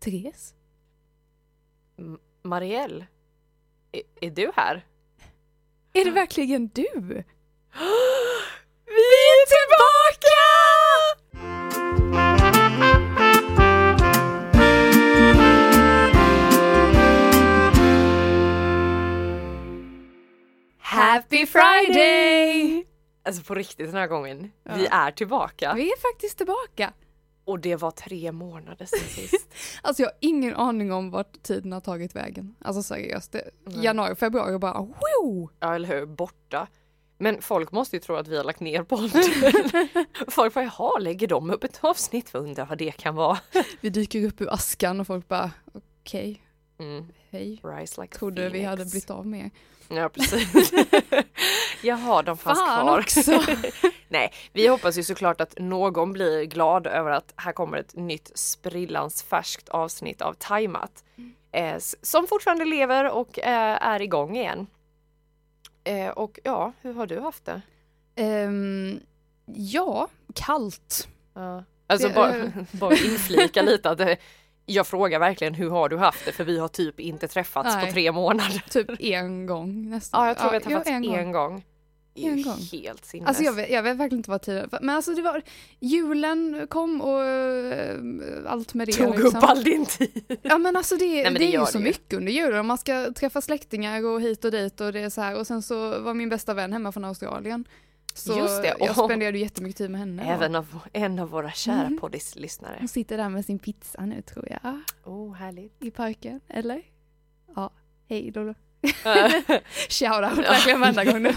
Therese? M- Marielle? Är, är du här? Är det verkligen du? Vi är tillbaka! Happy Friday! Alltså på riktigt den här gången. Ja. Vi är tillbaka. Vi är faktiskt tillbaka. Och det var tre månader sedan sist. Alltså jag har ingen aning om vart tiden har tagit vägen. Alltså seriöst. Det, Nej. januari, februari bara wow! Ja eller hur, borta. Men folk måste ju tro att vi har lagt ner podden. folk bara, jaha, lägger de upp ett avsnitt? Vad undrar vad det kan vara. Vi dyker upp ur askan och folk bara okej, Mm. hej. Rise like Trodde vi hade blivit av med er. Ja precis. Jaha, de fanns Fan kvar. också! Nej, vi hoppas ju såklart att någon blir glad över att här kommer ett nytt sprillans färskt avsnitt av Timat. Eh, s- som fortfarande lever och eh, är igång igen. Eh, och ja, hur har du haft det? Ehm, ja, kallt. Ja. Alltså Det- bara, bara inflika lite att eh, jag frågar verkligen hur har du haft det? För vi har typ inte träffats Nej. på tre månader. Typ en gång nästan. Ja, jag tror vi har ja, träffats en en, gång. gång. Det är En gång. helt sinnes. Alltså jag vet, jag vet verkligen inte vad tiden Men alltså det var Julen kom och eh, allt med det tog liksom. upp all din tid. Ja men alltså det, men det, det är ju så ju. mycket under julen. Man ska träffa släktingar och hit och dit och det är så här. Och sen så var min bästa vän hemma från Australien. Så Just det, jag och- spenderade jättemycket tid med henne. Även av, en av våra kära Mm. poddislyssnare. Hon sitter där med sin pizza nu tror jag. Oh, härligt. I parken, eller? Ja, hej Lolo. Shoutout verkligen varenda gång nu.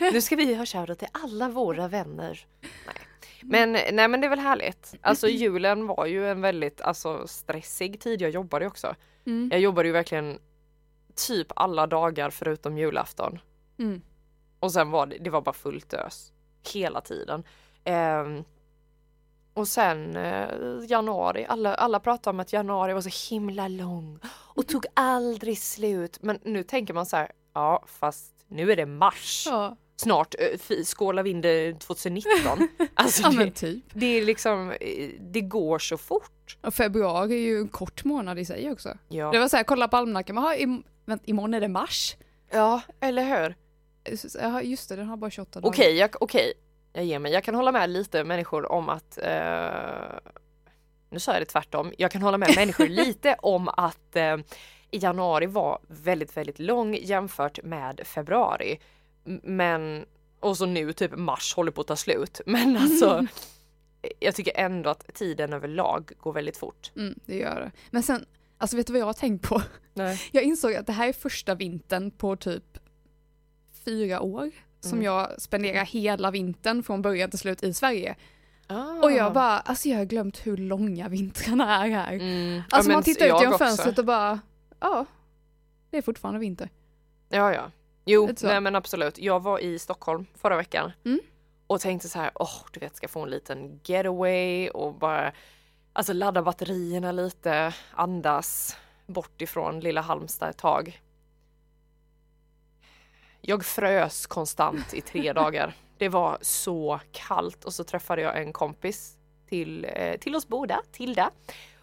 nu ska vi ha shoutout till alla våra vänner. Nej. Men, nej men det är väl härligt. Alltså julen var ju en väldigt alltså, stressig tid. Jag jobbade ju också. Mm. Jag jobbade ju verkligen typ alla dagar förutom julafton. Mm. Och sen var det, det var bara fullt ös. Hela tiden. Ehm, och sen eh, januari, alla, alla pratade om att januari var så himla lång och tog aldrig slut. Men nu tänker man så här, ja fast nu är det mars. Ja. Snart eh, skålar vi in det 2019. Alltså ja det, typ. det är liksom, eh, det går så fort. Och februari är ju en kort månad i sig också. Ja, Det var så här, kolla på almanackan, jaha, im- imorgon är det mars. ja eller hur? Ja just det, den har bara 28 dagar. Okej, jag, okej, jag ger mig. Jag kan hålla med lite människor om att eh, nu sa jag det tvärtom. Jag kan hålla med människor lite om att eh, januari var väldigt, väldigt lång jämfört med februari. Men och så nu typ mars håller på att ta slut. Men alltså jag tycker ändå att tiden överlag går väldigt fort. Mm, det gör det. Men sen, alltså vet du vad jag har tänkt på? Nej. Jag insåg att det här är första vintern på typ fyra år som Mm. jag spenderar hela vintern från början till slut i Sverige. Ah. Och jag bara, alltså jag har glömt hur långa vintrarna är här. Mm. Alltså ja, man tittar ut genom fönstret och bara, ja, det är fortfarande vinter. Ja, ja. Jo, nej men absolut. Jag var i Stockholm förra veckan Mm. och tänkte så här, åh, du vet, ska få en liten getaway och bara alltså ladda batterierna lite, andas bort ifrån lilla Halmstad ett tag. Jag frös konstant i tre dagar. Det var så kallt och så träffade jag en kompis till, eh, till oss båda, Tilda.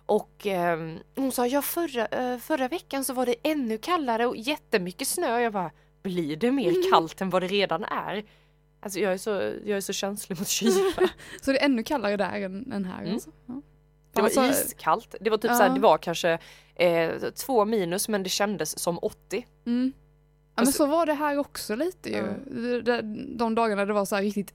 Och eh, hon sa, ja förra, eh, förra veckan så var det ännu kallare och jättemycket snö. Jag bara, blir det mer kallt än vad det redan är? Alltså jag är så, jag är så känslig mot kyla. Så det är ännu kallare där än, än här Mm. alltså. Ja. Det var Alltså, iskallt. Det var typ Ja. så här, det var kanske eh, två minus men det kändes som 80. Mm. Ja men Alltså- så var det här också lite ju. Ja. De, dagarna det var så här riktigt,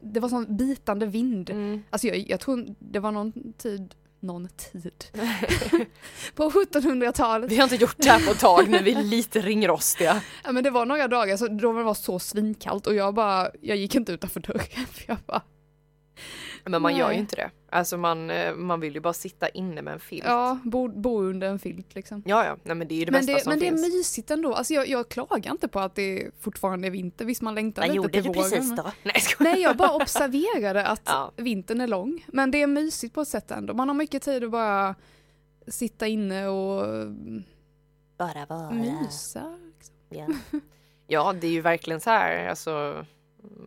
det var sån bitande vind. Mm. Alltså jag, jag tror det var någon tid, någon tid, på 1700-talet. Vi har inte gjort det här på ett tag nu, vi är lite ringrostiga. Ja men det var några dagar så, då det var så svinkallt och jag bara, jag gick inte utanför dörren för jag bara, Men man gör ju Nej. inte det. Alltså man, eh, man vill ju bara sitta inne med en filt. ja, bo, bo under en filt liksom. ja, ja. Nej, men det är ju det men bästa det, som men det är finns. mysigt ändå, alltså jag, jag klagar inte på att det fortfarande är vinter, visst man längtar Vad lite gjorde till du våren. precis men- då? Nej, jag. Nej jag bara observerade att Ja. vintern är lång. Men det är mysigt på ett sätt ändå. Man har mycket tid att bara sitta inne och Bara vara. mysa. liksom. Ja. ja, det är ju verkligen så här, alltså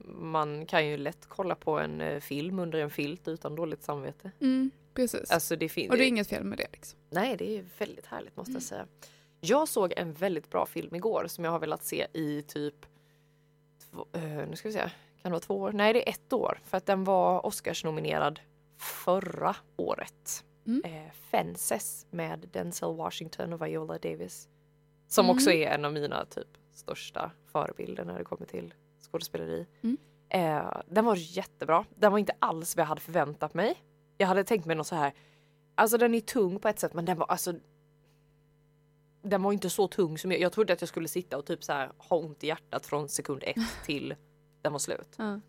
man kan ju lätt kolla på en eh, film under en filt utan dåligt samvete. Mm, precis. Alltså det fin- och det är inget fel med det liksom. Nej, det är väldigt härligt måste Mm. jag säga. Jag såg en väldigt bra film igår som jag har velat se i typ, två, eh, nu ska vi se, kan det vara två år? Nej, det är ett år för att den var Oscars-nominerad förra året. Mm. Eh, Fences med Denzel Washington och Viola Davis. Som Mm. också är en av mina typ största förebilder när det kommer till skådespeleri. Mm. Eh, den var jättebra. Den var inte alls vad jag hade förväntat mig. Jag hade tänkt mig något så här, alltså den är tung på ett sätt men den var alltså den var inte så tung som jag, jag trodde att jag skulle sitta och typ så här ha ont i hjärtat från sekund ett till den var slut. Ja.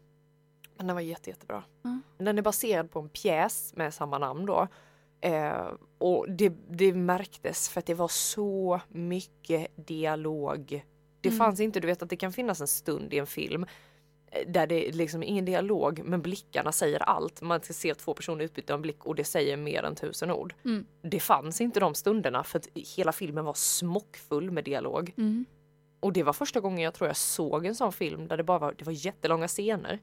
Men den var jätte, jättebra. Ja. Den är baserad på en pjäs med samma namn då. Eh, och det, det märktes för att det var så mycket dialog. Det Mm. fanns inte, du vet att det kan finnas en stund i en film eh, där det är liksom ingen dialog men blickarna säger allt. Man ska se två personer utbyta en blick och det säger mer än tusen ord. Mm. Det fanns inte de stunderna för att hela filmen var smockfull med dialog. Mm. Och det var första gången jag tror jag såg en sån film där det bara var, det var jättelånga scener.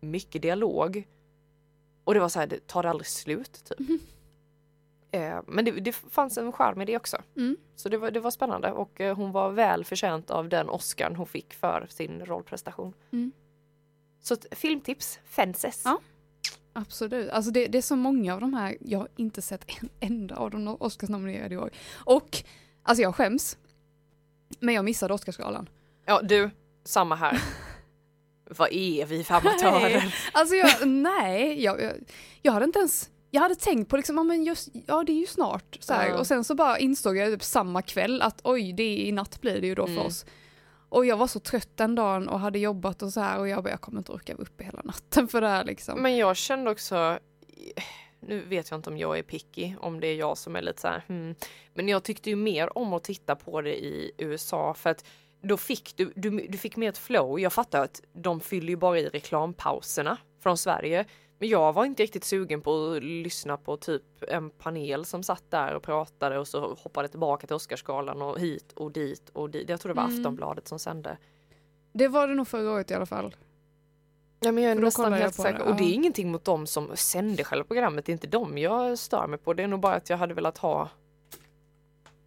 Mycket dialog. Och det var så här, det tar aldrig slut typ. Mhm. Eh, men det, det fanns en charm i det också. Mm. Så det var, det var spännande och eh, hon var väl förtjänt av den Oscarn hon fick för sin rollprestation. Mm. Så filmtips, Fences. Ja. Absolut. Alltså det, det är så många av de här, jag har inte sett en enda av de Oscarsnominerade i år. Och, alltså jag skäms. Men jag missade Oscarsgalan. Ja du, samma här. Vad är vi för amatörer? Alltså jag, nej, jag, jag, jag hade inte ens, jag hade tänkt på liksom, ja men just, ja det är ju snart. Så. Ja. Och sen så bara insåg jag typ samma kväll att oj, det är i natt blir det ju då för Mm. oss. Och jag var så trött den dagen och hade jobbat och så här och jag bara, jag kommer inte orka vara uppe hela natten för det här liksom. Men jag kände också, nu vet jag inte om jag är picky, om det är jag som är lite så här, hmm. men jag tyckte ju mer om att titta på det i USA för att då fick du, du, du fick mer ett flow. Jag fattar att de fyller ju bara i reklampauserna från Sverige. Men jag var inte riktigt sugen på att lyssna på typ en panel som satt där och pratade och så hoppade tillbaka till Oscarsgalan och hit och dit och dit. Jag tror det var Mm. Aftonbladet som sände. Det var det nog förra året i alla fall. Ja, men jag är nästan helt säker. det, Och det är ingenting mot dem som sände själva programmet. Det är inte dem jag stör mig på. Det är nog bara att jag hade velat ha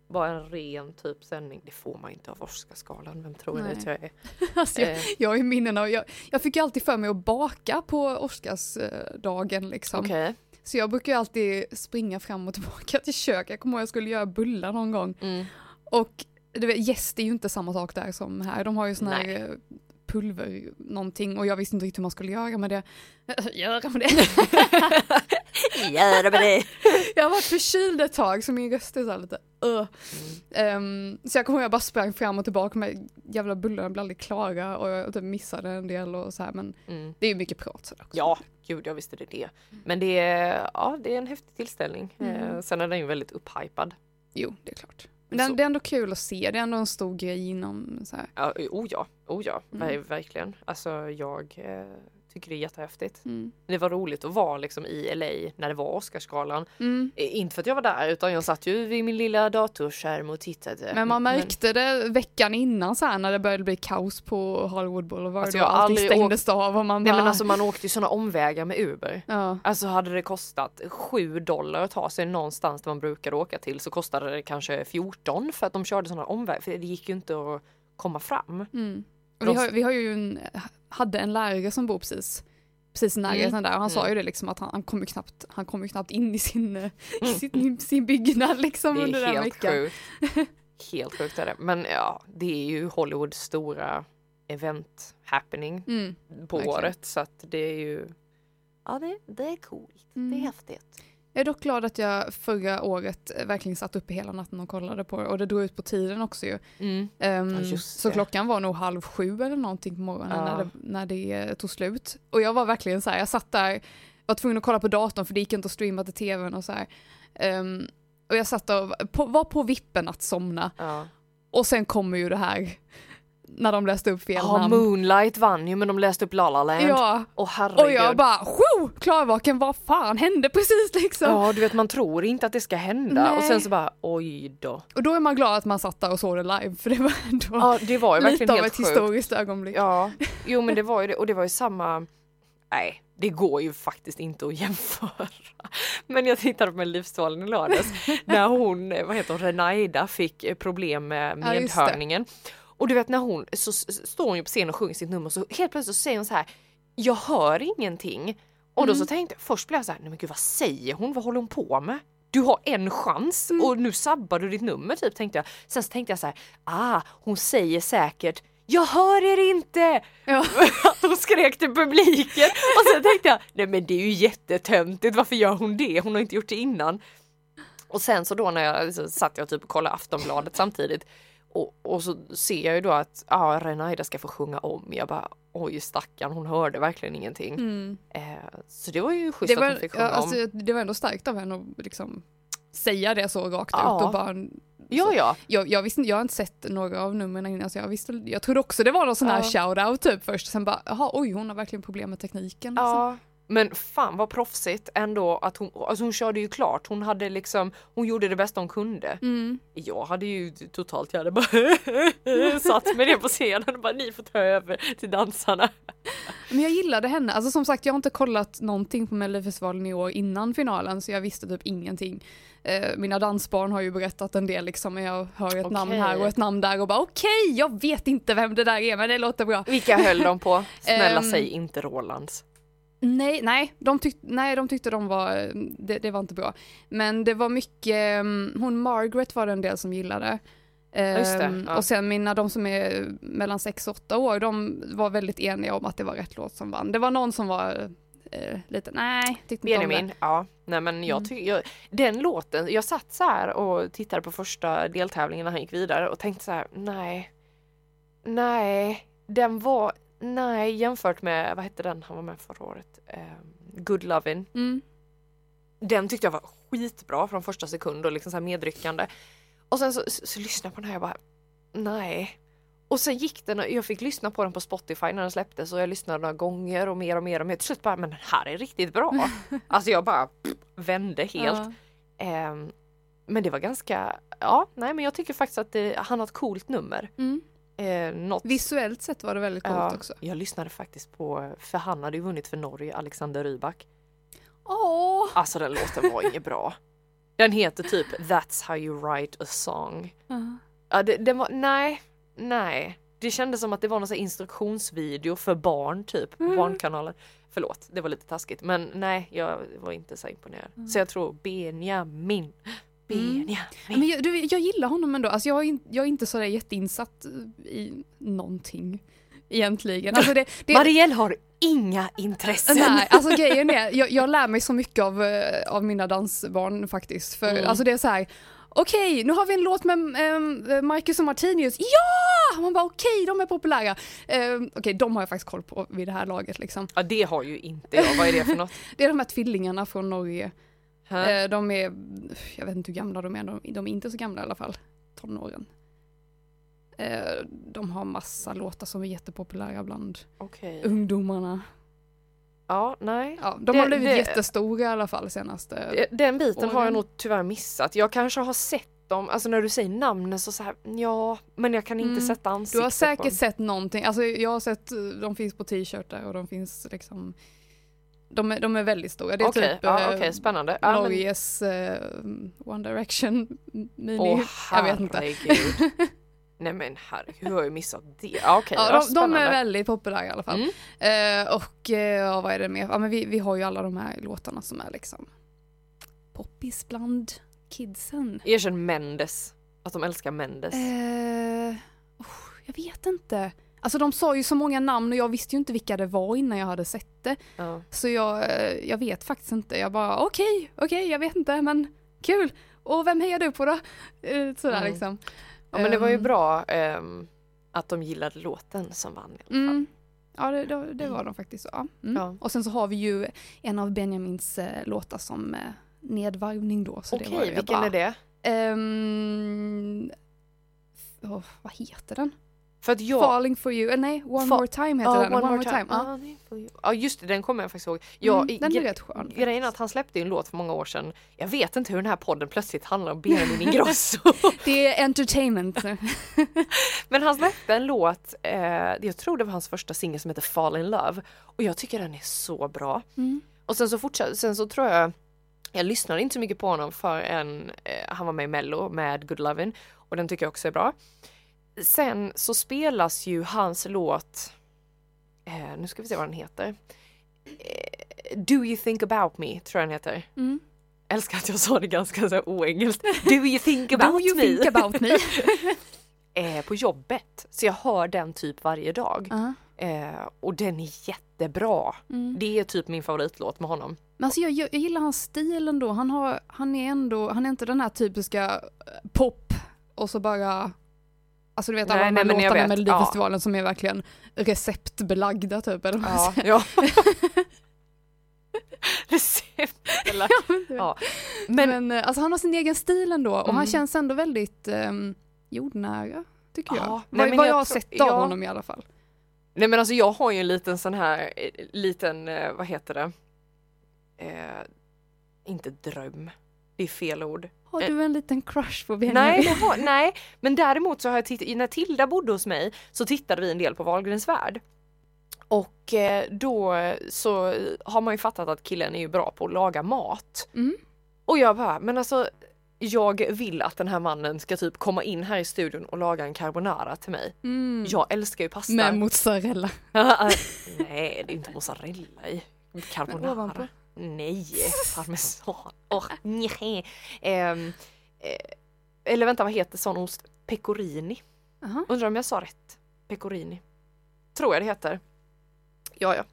bara en ren typ sändning. Det får man inte av Oscarsgalan. Vem tror jag Nej. att jag är? Alltså jag, Eh, jag ju minnen av, jag, jag fick ju alltid för mig att baka på Oscarsdagen liksom. Okej. Så jag brukar ju alltid springa fram och tillbaka till köket. Jag kommer ihåg att jag skulle göra bullar någon gång. Mm. Och du vet, jäst är ju inte samma sak där som här. De har ju sån här Nej. Pulver någonting och jag visste inte riktigt hur man skulle göra med det. göra med det? Gör det med det. jag har varit förkyld ett tag så min röst är så här lite uh. Mm. Ehm, Så jag kommer ihåg att jag bara sprang fram och tillbaka med jävla bullarna blev aldrig klara och jag typ missade en del och så här men Mm. det är ju mycket prat också. Ja, gud jag visste det det. Men det är, ja, det är en häftig tillställning. Mm. Eh, sen är den ju väldigt upphypad. Jo, det är klart. Men det, Så. det är ändå kul att se, det är ändå en stor grej inom så här. Ja, oh ja, oh ja, Mm. ver- verkligen. Alltså jag eh, tycker det är jättehäftigt. Mm. Det var roligt att vara liksom i LA när det var Oscarsgalan. Mm. Inte för att jag var där utan jag satt ju vid min lilla datorskärm och tittade. Men man märkte det veckan innan så här när det började bli kaus på Hollywood Boulevard Alltså, och jag har allting stängdes av och man Nej bara... men alltså man åkte ju sådana omvägar med Uber. ja. Alltså hade det kostat 7 dollar att ta sig någonstans där man brukar åka till så kostade det kanske 14 för att de körde sådana omvägar. För det gick ju inte att komma fram. Mm. Vi, har, vi har ju en, hade en lärare som bor precis, precis i närheten Mm. där och han sa Mm. ju det liksom att han, han kom ju knappt, han knappt in i sin, eh, i sin, sin byggnad liksom Det under är den helt veckan. sjukt. Helt sjukt är det. Men ja, det är ju Hollywoods stora event happening Mm. på Verkligen. året så att det är ju Ja det, det är coolt. Det Mm. är häftigt. Jag är dock glad att jag förra året eh, verkligen satt uppe hela natten och kollade på det och det drog ut på tiden också ju. Mm. Ehm, Ja, så klockan var nog halv sju eller någonting på morgonen Ja. när, det, när det eh, tog slut. Och jag var verkligen så här, jag satt där, var tvungen att kolla på datorn för det gick inte att streama till tvn och så. Ehm, och jag satt och på, var på vippen att somna Ja. och sen kommer ju det här när de läste upp fel Ja, namn. Moonlight vann ju men de läste upp La La Land. Ja, herregud. och jag bara wow, klarvaken, vad fan hände precis liksom? Ja, du vet man tror inte att det ska hända Nej. och sen så bara oj då. Och då är man glad att man satt där och såg det live för det var ändå Ja, det var ju lite verkligen av helt ett sjukt. historiskt ögonblick. Ja, jo men det var ju det och det var ju samma Nej, det går ju faktiskt inte att jämföra. Men jag tittade på Melodifestivalen i lördags när hon, vad heter hon, Renaida fick problem med Ja, medhörningen. Och du vet när hon, så står hon ju på scen och sjunger sitt nummer så helt plötsligt så säger hon så här Jag hör ingenting. Och då Mm. så tänkte jag, först blev jag så här, nej men gud vad säger hon, vad håller hon på med? Du har en chans Mm. och nu sabbar du ditt nummer typ tänkte jag. Sen så tänkte jag så här, ah hon säger säkert jag hör er inte! Ja. Att hon skrek till publiken och sen tänkte jag, nej men det är ju jättetöntigt, varför gör hon det? Hon har inte gjort det innan. Och sen så då när jag så satt jag typ och kollade Aftonbladet samtidigt och, och så ser jag ju då att ja, Renaida ska få sjunga om. Jag bara oj stackarn, hon hörde verkligen ingenting. Mm. Eh, så det var ju schysst Det, att hon var, fick ja, sjunga om. alltså, det var ändå starkt av henne att liksom säga det så rakt Ja. ut och bara Ja ja, jag, jag, visste, jag har inte sett några av numren innan så jag visste, jag trodde också det var någon sån här Ja. shout-out typ först, sen bara jaha oj hon har verkligen problem med tekniken. Liksom. Men fan vad proffsigt ändå att hon, alltså hon körde ju klart. Hon hade liksom, hon gjorde det bästa hon kunde. Mm. Jag hade ju totalt, jag hade bara satt mig ner på scenen och bara ni får ta över till dansarna. Men jag gillade henne, alltså som sagt jag har inte kollat någonting på Melodifestivalen i år innan finalen så jag visste typ ingenting. Eh, mina dansbarn har ju berättat en del liksom, jag hör ett namn Okej. här och ett namn där och bara okej, jag vet inte vem det där är men det låter bra. Vilka höll de på? Snälla Ehm, säg inte Rolands. Nej, nej, de, tyck, nej, de tyckte de var, det, det var inte bra. Men det var mycket, um, hon Margaret var det en del som gillade. just det, Ehm, ja. Och sen mina, de som är mellan 6 och 8 år, de var väldigt eniga om att det var rätt låt som vann. Det var någon som var eh, lite, nej, tyckte inte om Benjamin, ja. Nej men jag Mm. tycker, den låten, jag satt så här och tittade på första deltävlingen när han gick vidare och tänkte så här, nej. Nej, den var, nej jämfört med, vad hette den han var med förra året? Um, Good Lovin'. Mm. Den tyckte jag var skitbra från första sekund och liksom så medryckande. Och sen så, så, så lyssnade jag på den här och bara, nej. Och sen gick den och jag fick lyssna på den på Spotify när den släpptes och jag lyssnade några gånger och mer och mer och mer. Till slut bara, men den här är riktigt bra. alltså jag bara pff, vände helt. Ja. Ehm, men det var ganska, ja, nej men jag tycker faktiskt att det, han har ett coolt nummer. Mm. Eh, något, Visuellt sett var det väldigt coolt ja, också. Jag lyssnade faktiskt på, för han hade ju vunnit för Norge, Alexander Rybak. Åh! Alltså den låten var inget bra. Den heter typ That's how you write a song. Ja. Ja, det, den var, nej, nej. Det kändes som att det var någon instruktionsvideo för barn typ, Mm. Barnkanalen. Förlåt, det var lite taskigt men nej, jag var inte så imponerad. Mm. Så jag tror Benjamin. Benjamin. Men jag, du, jag gillar honom ändå, alltså jag, är jag är inte sådär jätteinsatt i någonting egentligen. Alltså det, det, Marielle har inga intressen. Nej, alltså grejen är, jag, jag lär mig så mycket av, eh, av mina dansbarn faktiskt. För Mm. alltså det är så här. okej nu har vi en låt med eh, Marcus och Martinus, ja! Man bara okej, de är populära. Eh, okej, de har jag faktiskt koll på vid det här laget liksom. Ja det har ju inte jag, vad är det för något? Det är de här tvillingarna från Norge. Hä? Eh, de är, jag vet inte hur gamla de är, de, de är inte så gamla i alla fall. Tonåren. Eh, de har massa låtar som är jättepopulära bland Okej. ungdomarna. Ja, nej. Ja, de Det- har blivit det- jättestora i alla fall senaste Den biten har jag Åren. nog tyvärr missat. Jag kanske har sett dem, alltså när du säger namnen så, så här, ja, men jag kan inte Mm. sätta Du ansiktet har på säkert sett någonting, alltså jag har sett, eh, de finns på t-shirtar och de finns liksom De är, de är väldigt stora, det är Okej, typ ja, eh, okej, spännande. Ja, men- Norges eh, One Direction mini, Åh jag vet inte. Nej men herregud, hur har jag missat det? Ja, okej, Ja, de, de är väldigt populära i alla fall. Mm. Eh, och ja, vad är det mer? Ja, men vi, vi har ju alla de här låtarna som är liksom poppis bland kidsen. Erkänn Mendes, att de älskar Mendes. Eh, oh, jag vet inte. Alltså de sa ju så många namn och jag visste ju inte vilka det var innan jag hade sett det. Ja. Så jag, eh, jag vet faktiskt inte. Jag bara okej, okej, jag vet inte men kul. Och vem hejar du på då? Eh, Sådär Mm. liksom. ja men det var ju Ehm, bra ehm, att de gillade låten som vann i alla fall. Mm. Ja det, det, det var de faktiskt. Ja. Mm. Ja. Och sen så har vi ju en av Benjamins eh, låtar som eh, nedvarvning då. Okej, ju vilken bara, är det? F- åh, vad heter den? För att jag... Falling for you, eller nej, One Fa- more time heter Ja, den. One, more time. Ja. For you. Ja just det, den kommer jag faktiskt ihåg. Jag, Mm, den är rätt skön. Grejen är att han släppte en låt för många år sedan. Jag vet inte hur den här podden plötsligt handlar om Benjamin Ingrosso. Det är entertainment. Men han släppte en låt, eh, jag tror det var hans första singel som heter Fall in Love. Och jag tycker den är så bra. Mm. Och sen så fortsatte, sen så tror jag, jag lyssnade inte så mycket på honom förrän eh, han var med i Mello med Good Lovin' och den tycker jag också är bra. Sen så spelas ju hans låt, eh, nu ska vi se vad den heter. Eh, Do you think about me, tror jag den heter. Mm. Älskar att jag sa det ganska så oengelskt. Do you think about Do you me? think about me? eh, på jobbet. Så jag hör den typ varje dag. Ja. Eh, och den är jättebra. Mm. Det är typ min favoritlåt med honom. Men alltså jag, jag, jag gillar hans stil ändå. Han, har, han är ändå, han är inte den här typiska eh, pop och så bara Alltså du vet alla Nej, de här nej, jag låtarna i. Melodifestivalen som är verkligen receptbelagda typ. Eller Ja. ja. Recept. Eller, ja. Men, Men, eh, alltså han har sin egen stil ändå och han Mm. känns ändå väldigt um, jordnära. Tycker Ja, jag. nej, vad vad jag jag har sett av ja. honom i alla fall. nej men alltså jag har ju en liten sån här, eh, liten, eh, vad heter det? Eh, inte dröm. Det är fel ord. Har Eh, du en liten crush på Benjamin? Nej, har, nej, men däremot så har jag tittat, när Tilda bodde hos mig så tittade vi en del på Wahlgrens värld. Och eh, då så har man ju fattat att killen är ju bra på att laga mat. Mm. Och jag bara, men alltså jag vill att den här mannen ska typ komma in här i studion och laga en carbonara till mig. Mm. Jag älskar ju pasta. Med mozzarella. Nej, det är inte mozzarella i. Carbonara. Nej, parmesan. Oh, nej. Ehm, eh, eller vänta, vad heter sån ost? Pecorini. Aha. Undrar om jag sa rätt? Pecorini. Tror jag det heter. Ja, ja.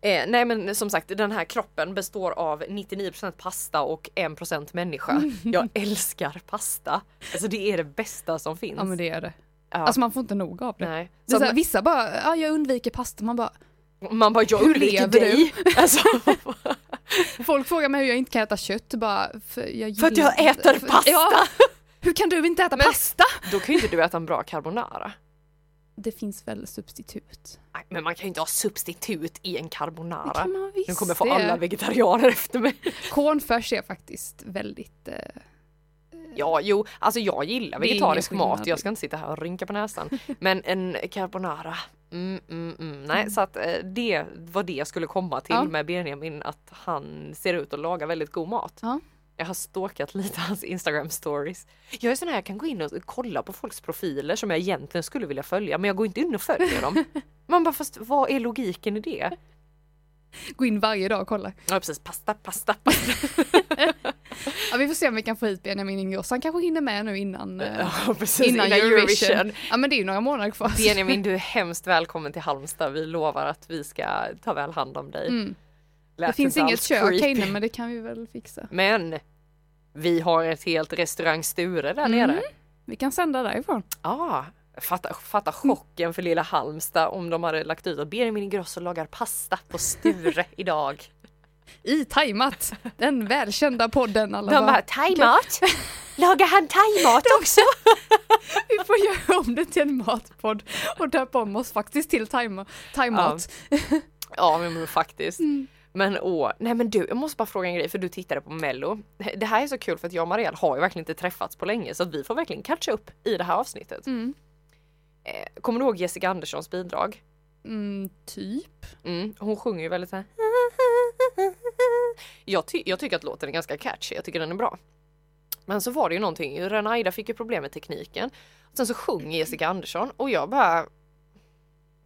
Eh, nej men som sagt den här kroppen består av 99% pasta och 1% människa. Jag älskar pasta. Alltså det är det bästa som finns. Ja men det är det. Ja, Alltså man får inte nog av det. nej. det är Så här, vissa bara, ja jag undviker pasta, man bara, man bara, jag undviker dig. Alltså, folk frågar mig hur jag inte kan äta kött, bara, för jag för att jag äter pasta! Ja, hur kan du inte äta Men- pasta? Då kan ju inte du äta en bra carbonara. Det finns väl substitut? Nej, men man kan ju inte ha substitut i en Det carbonara. kan man visst. Nu kommer få det. alla vegetarianer efter mig. Cornfärs är faktiskt väldigt... Eh, Ja, jo, alltså jag gillar Det vegetarisk mat. Jag ska inte sitta här och rynka på näsan. Men en carbonara, mm, mm, mm. nej, så att eh, det var det jag skulle komma till Ja. med Benjamin, att han ser ut att laga väldigt god mat. Ja. Jag har stalkat lite hans Instagram stories. Jag är sån här, jag kan gå in och kolla på folks profiler som jag egentligen skulle vilja följa, men jag går inte in och följer dem. Man bara, fast vad är logiken i det? gå in varje dag och kolla. Ja precis, pasta, pasta, pasta. Ja, vi får se om vi kan få hit Benjamin Ingrosso. Han kanske hinner med nu innan, eh, Ja precis, innan, innan Eurovision. Eurovision. Ja men det är ju några månader kvar. Benjamin, du är hemskt välkommen till Halmstad. Vi lovar att vi ska ta väl hand om dig. Mm. Det finns inget kök här inne men det kan vi väl fixa. Men vi har ett helt restaurang Sture där Mm. nere. Vi kan sända därifrån. Ah, fatta, fatta chocken för lilla Halmstad om de hade lagt ut att Benjamin Ingrosso lagar pasta på Sture idag. I Thaimat, den välkända podden. Alla De bara, thaimat? Lagar han thaimat också? vi får göra om det till en matpodd och döpa om oss faktiskt till thai- thaimat. Ja men faktiskt. Mm. Men åh, nej men du, jag måste bara fråga en grej för du tittade på mello. Det här är så kul för att jag och Marielle har ju verkligen inte träffats på länge så att vi får verkligen catcha upp i det här avsnittet. Mm. Eh, kommer du ihåg Jessica Anderssons bidrag? Mm, typ. Mm, hon sjunger ju väldigt så här. Jag, ty- jag tycker att låten är ganska catchy, jag tycker den är bra. Men så var det ju någonting, Renaida fick ju problem med tekniken. Sen så sjunger Jessica Andersson och jag bara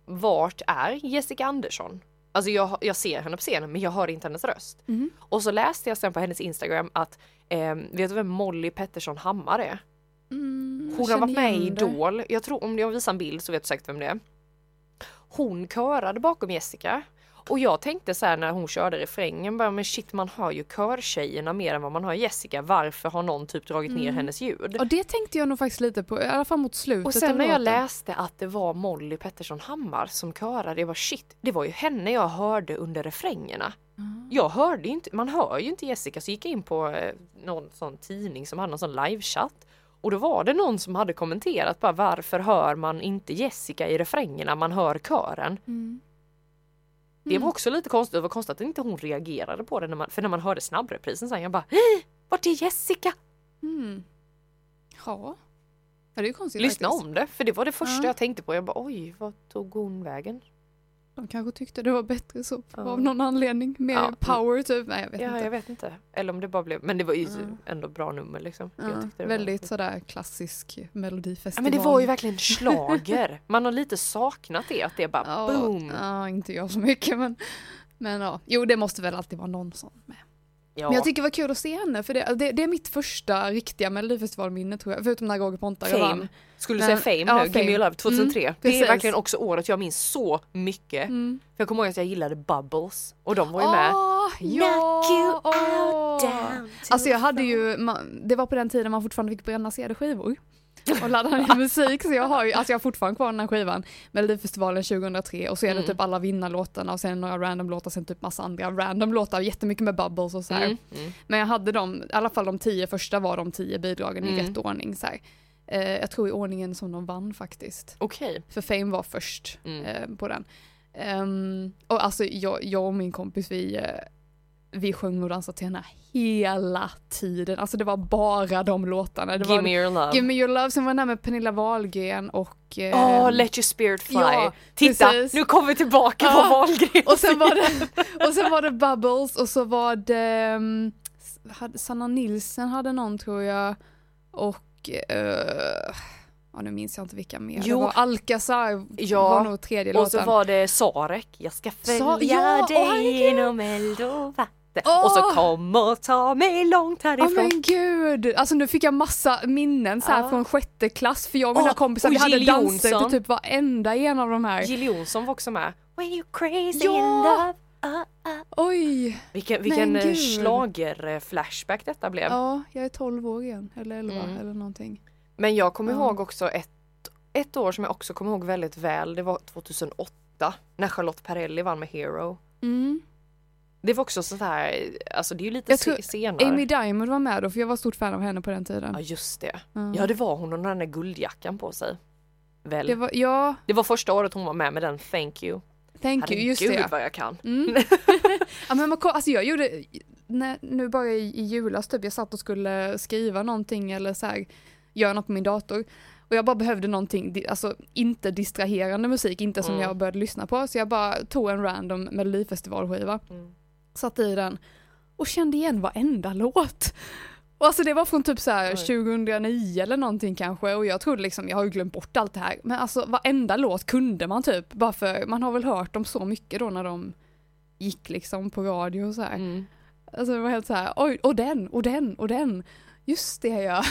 Vart är Jessica Andersson? Alltså jag, jag ser henne på scenen men jag hör inte hennes röst. Mm. Och så läste jag sen på hennes Instagram att eh, Vet du vem Molly Pettersson Hammar är? Mm, Hon har varit med i. Idol. Jag tror om jag visar en bild så vet du säkert vem det är. Hon körade bakom Jessica. Och jag tänkte så här när hon körde refrängen bara men shit man hör ju körtjejerna mer än vad man hör Jessica. Varför har någon typ dragit ner Mm. hennes ljud? Och det tänkte jag nog faktiskt lite på, i alla fall mot slutet Och sen när jag läste att det var Molly Pettersson Hammar som körade, jag var shit, det var ju henne jag hörde under refrängerna. Ah. Jag hörde inte, man hör ju inte Jessica så gick jag in på eh, någon sån tidning som hade någon sån livechatt Och då var det någon som hade kommenterat bara varför hör man inte Jessica i refrängerna, man hör kören. Mm. Det var också lite konstigt, det var konstigt att inte hon reagerade på det när man, för när man hörde snabbreprisen sen jag bara! Vart är Jessica? Mm. Ja. ja, det är konstigt Lyssna faktiskt. om det, för det var det första Ja. jag tänkte på. Jag bara oj, vad tog hon vägen? De kanske tyckte det var bättre så Ja. av någon anledning. Mer Ja. power typ. Nej jag vet ja, inte. jag vet inte. Eller om det bara blev, men det var ju Ja. ändå bra nummer liksom. Ja, det väldigt var... sådär klassisk Ja, melodifestival. men det var ju verkligen slager. Man har lite saknat det, att det bara ja, boom. Ja, inte jag så mycket men men ja, jo det måste väl alltid vara någon sån med. Ja. Men jag tycker det var kul att se henne för det, det, det är mitt första riktiga melodifestivalminne tror jag, förutom när Roger Pontare vann. Skulle du säga Fame ja, nu? Give Fame. me your love 2003. Mm, det är verkligen också året jag minns så mycket. Mm. För jag kommer ihåg att jag gillade Bubbles och de var ju med. Åh, ja! To Alltså jag hade ju, man, det var på den tiden man fortfarande fick bränna CD-skivor och ladda ner musik så jag har ju, alltså jag har fortfarande kvar den här skivan Melodifestivalen 2003 och så är det Mm. typ alla vinnarlåtarna och sen några random låtar, sen typ massa andra random låtar, jättemycket med bubbles och så här. Mm, mm. Men jag hade dem, i alla fall de tio första var de tio bidragen i Mm. rätt ordning så här. Eh, jag tror i ordningen som de vann faktiskt. Okej. För Fame var först Mm. eh, på den. Ehm, och alltså jag, jag och min kompis vi, eh, vi sjöng och dansade till henne hela tiden. Alltså det var bara de låtarna. Det Give me your love. Give me your love, sen var den med Pernilla Wahlgren och... eh, Åh, let your spirit fly. ja, Titta, precis. nu kommer vi tillbaka Ja. på Wahlgren. och, sen var det, och sen var det Bubbles och så var det... Um, hade, Sanna Nilsen hade någon tror jag. Och... eh, ja nu minns jag inte vilka mer. Jo. Det var Alcazar Ja, var nog tredje Och så låten. var det Sarek. Jag ska följa Sa- ja, dig herregud. genom eld vatten. Åh. Och så kom och ta mig långt Ja härifrån. men gud, alltså nu fick jag massa minnen så här Ja. från sjätte klass för jag och mina Åh, kompisar och vi hade danser till typ varenda en av de här. Jill Johnson var också med. When you crazy Ja. in love. Uh, uh. Oj, Vilken, vilken eh, gud. schlager-flashback detta blev. ja jag är 12 år igen, eller 11 Mm. eller någonting. Men jag kommer Ja. ihåg också ett, ett år som jag också kommer ihåg väldigt väl. Det var 2008 när Charlotte Perrelli vann med Hero. Mm. Det var också sånt här, alltså det är ju lite Jag tror se- senare. Amy Diamond var med då för jag var stort fan av henne på den tiden. Ja just det. Ja. Ja det var hon och den där guldjackan på sig. Väl. Det var, ja, Det var första året hon var med med den Thank you. thank you, just det. Herregud vad jag kan. Mm. ja, men man, alltså jag gjorde, när, nu bara i, i julas typ, jag satt och skulle skriva någonting eller så här, göra något på min dator. Och jag bara behövde någonting, alltså inte distraherande musik, inte som Mm. jag började lyssna på. Så jag bara tog en random melodifestivalskiva, Mm. Satte i den och kände igen varenda låt. Och alltså det var från typ så här Oj. 2009 eller någonting kanske och jag trodde liksom, jag har ju glömt bort allt det här. Men alltså varenda låt kunde man typ, bara för man har väl hört dem så mycket då när de gick liksom på radio och så här. Mm. Alltså det var helt så här, oj, och den, och den, och den. Just det ja.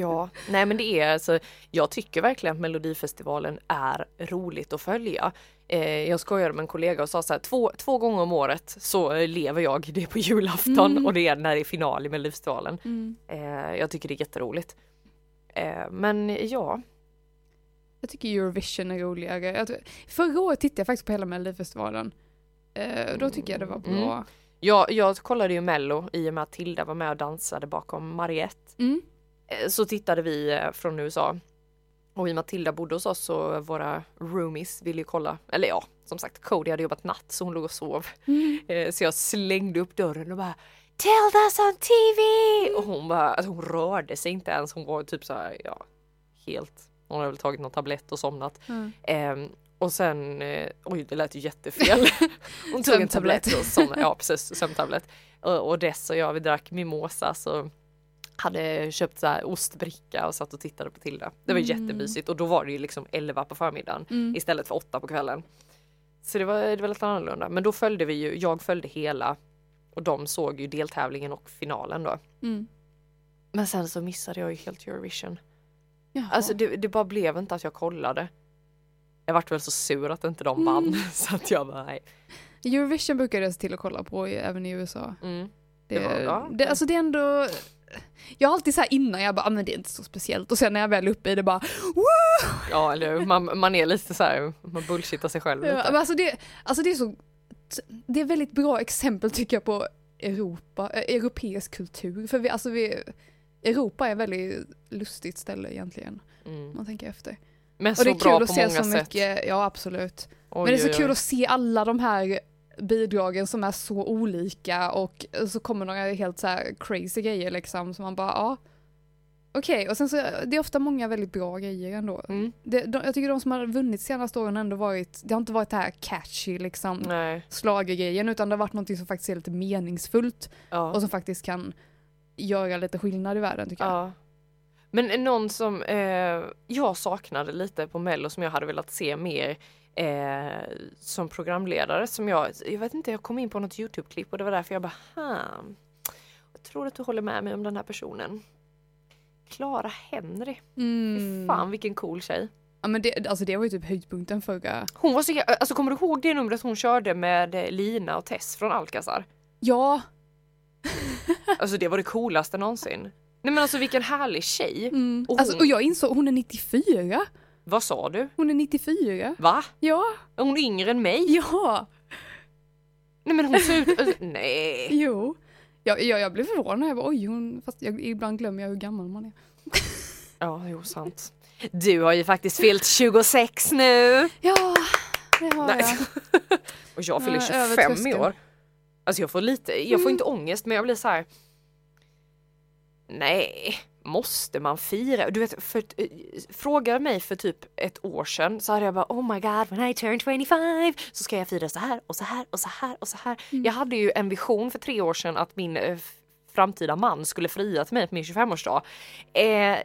Ja, nej men det är alltså, jag tycker verkligen att Melodifestivalen är roligt att följa. Eh, jag skojade med en kollega och sa så här, två, två gånger om året så eh, lever jag, det är på julafton Mm. och det är när det är final i Melodifestivalen. Mm. Eh, jag tycker det är jätteroligt. Eh, men ja, Jag tycker Eurovision är roligare. Jag, tror- förra året tittade jag faktiskt på hela Melodifestivalen. Eh, då tycker jag det var bra. Mm. jag, jag kollade ju mello i och med att Tilda var med och dansade bakom Mariette. Mm. Eh, så tittade vi eh, från USA. Och i och med att Tilda bodde hos oss så våra roomies ville ju kolla, eller ja, som sagt Cody hade jobbat natt så hon låg och sov. Mm. Eh, Så jag slängde upp dörren och bara Tell us on TV! Och hon bara, alltså hon rörde sig inte ens, hon var typ så här, ja, helt, hon hade väl tagit någon tablett och somnat. Mm. Ehm, och sen, eh, oj det lät ju jättefel. Hon tog en tablett och somnade, ja precis, sömntablett. Och, och dess och jag, vi drack mimosa så hade köpt så här ostbricka och satt och tittade på Tilda. Det var Mm. jättemysigt och då var det ju liksom 11 på förmiddagen Mm. istället för 8 på kvällen. Så det var, det var lite annorlunda. Men då följde vi ju, jag följde hela och de såg ju deltävlingen och finalen då. Mm. Men sen så missade jag ju helt Eurovision. Jaha. Alltså det, det bara blev inte att jag kollade. Jag vart väl så sur att inte de vann Mm. så att jag bara nej. Eurovision brukar jag se till att kolla på även i USA. Mm. Det, Det var- ja. det, alltså det är ändå... Jag har alltid så här innan, jag bara, ah, men det är inte så speciellt. Och sen när jag väl är uppe i det bara, Woo! Ja eller hur? man, man är lite så här, man bullshittar sig själv Ja, lite. men alltså, det, alltså det är så... Det är väldigt bra exempel tycker jag på Europa, eh, europeisk kultur. För vi, alltså vi, Europa är ett väldigt lustigt ställe egentligen, Mm. man tänker efter. Men Och så det är bra kul på att se många så sätt. mycket, ja absolut. Oj, Men det är så oj, kul oj. att se alla de här bidragen som är så olika och så kommer några helt så här crazy grejer liksom som man bara ja. Okej, och sen så det är ofta många väldigt bra grejer ändå. Mm. Det, de, jag tycker de som har vunnit senaste åren ändå varit, det har inte varit det här catchy liksom Nej. slagergrejen utan det har varit något som faktiskt är lite meningsfullt Ja. och som faktiskt kan göra lite skillnad i världen tycker jag. Ja. Men någon som eh, jag saknade lite på mello som jag hade velat se mer eh, som programledare som jag, jag vet inte, jag kom in på något Youtube-klipp och det var därför jag bara, jag tror att du håller med mig om den här personen. Clara Henry, fy Mm. fan vilken cool tjej. Ja men det, alltså det var ju typ höjdpunkten förra, Hon var så alltså kommer du ihåg det numret hon körde med eh, Lina och Tess från Alcazar? ja, Alltså det var det coolaste någonsin. Nej men alltså vilken härlig tjej. mm. Och alltså, hon- och jag insåg, hon är 94. Vad sa du? Hon är 94. Va? Ja, Är hon yngre än mig? ja, Nej men hon ser ut... alltså, Nej. jo. Jag, jag, jag blev förvånad, jag bara, oj, hon, fast jag, ibland glömmer jag hur gammal man är. Ja, jo sant. Du har ju faktiskt fyllt 26 nu. Ja, det har Nej. jag. Och jag fyller Ja, över 25 i år. Alltså jag får lite, jag får Mm. inte ångest men jag blir så här. Nej, måste man fira? Du vet, för, äh, fråga mig för typ ett år sedan så hade jag bara oh my god when I turn 25 så ska jag fira så här och så här och så här och så här. Mm. Jag hade ju en vision för tre år sedan att min eh, framtida man skulle fria till mig på min 25-årsdag. Eh,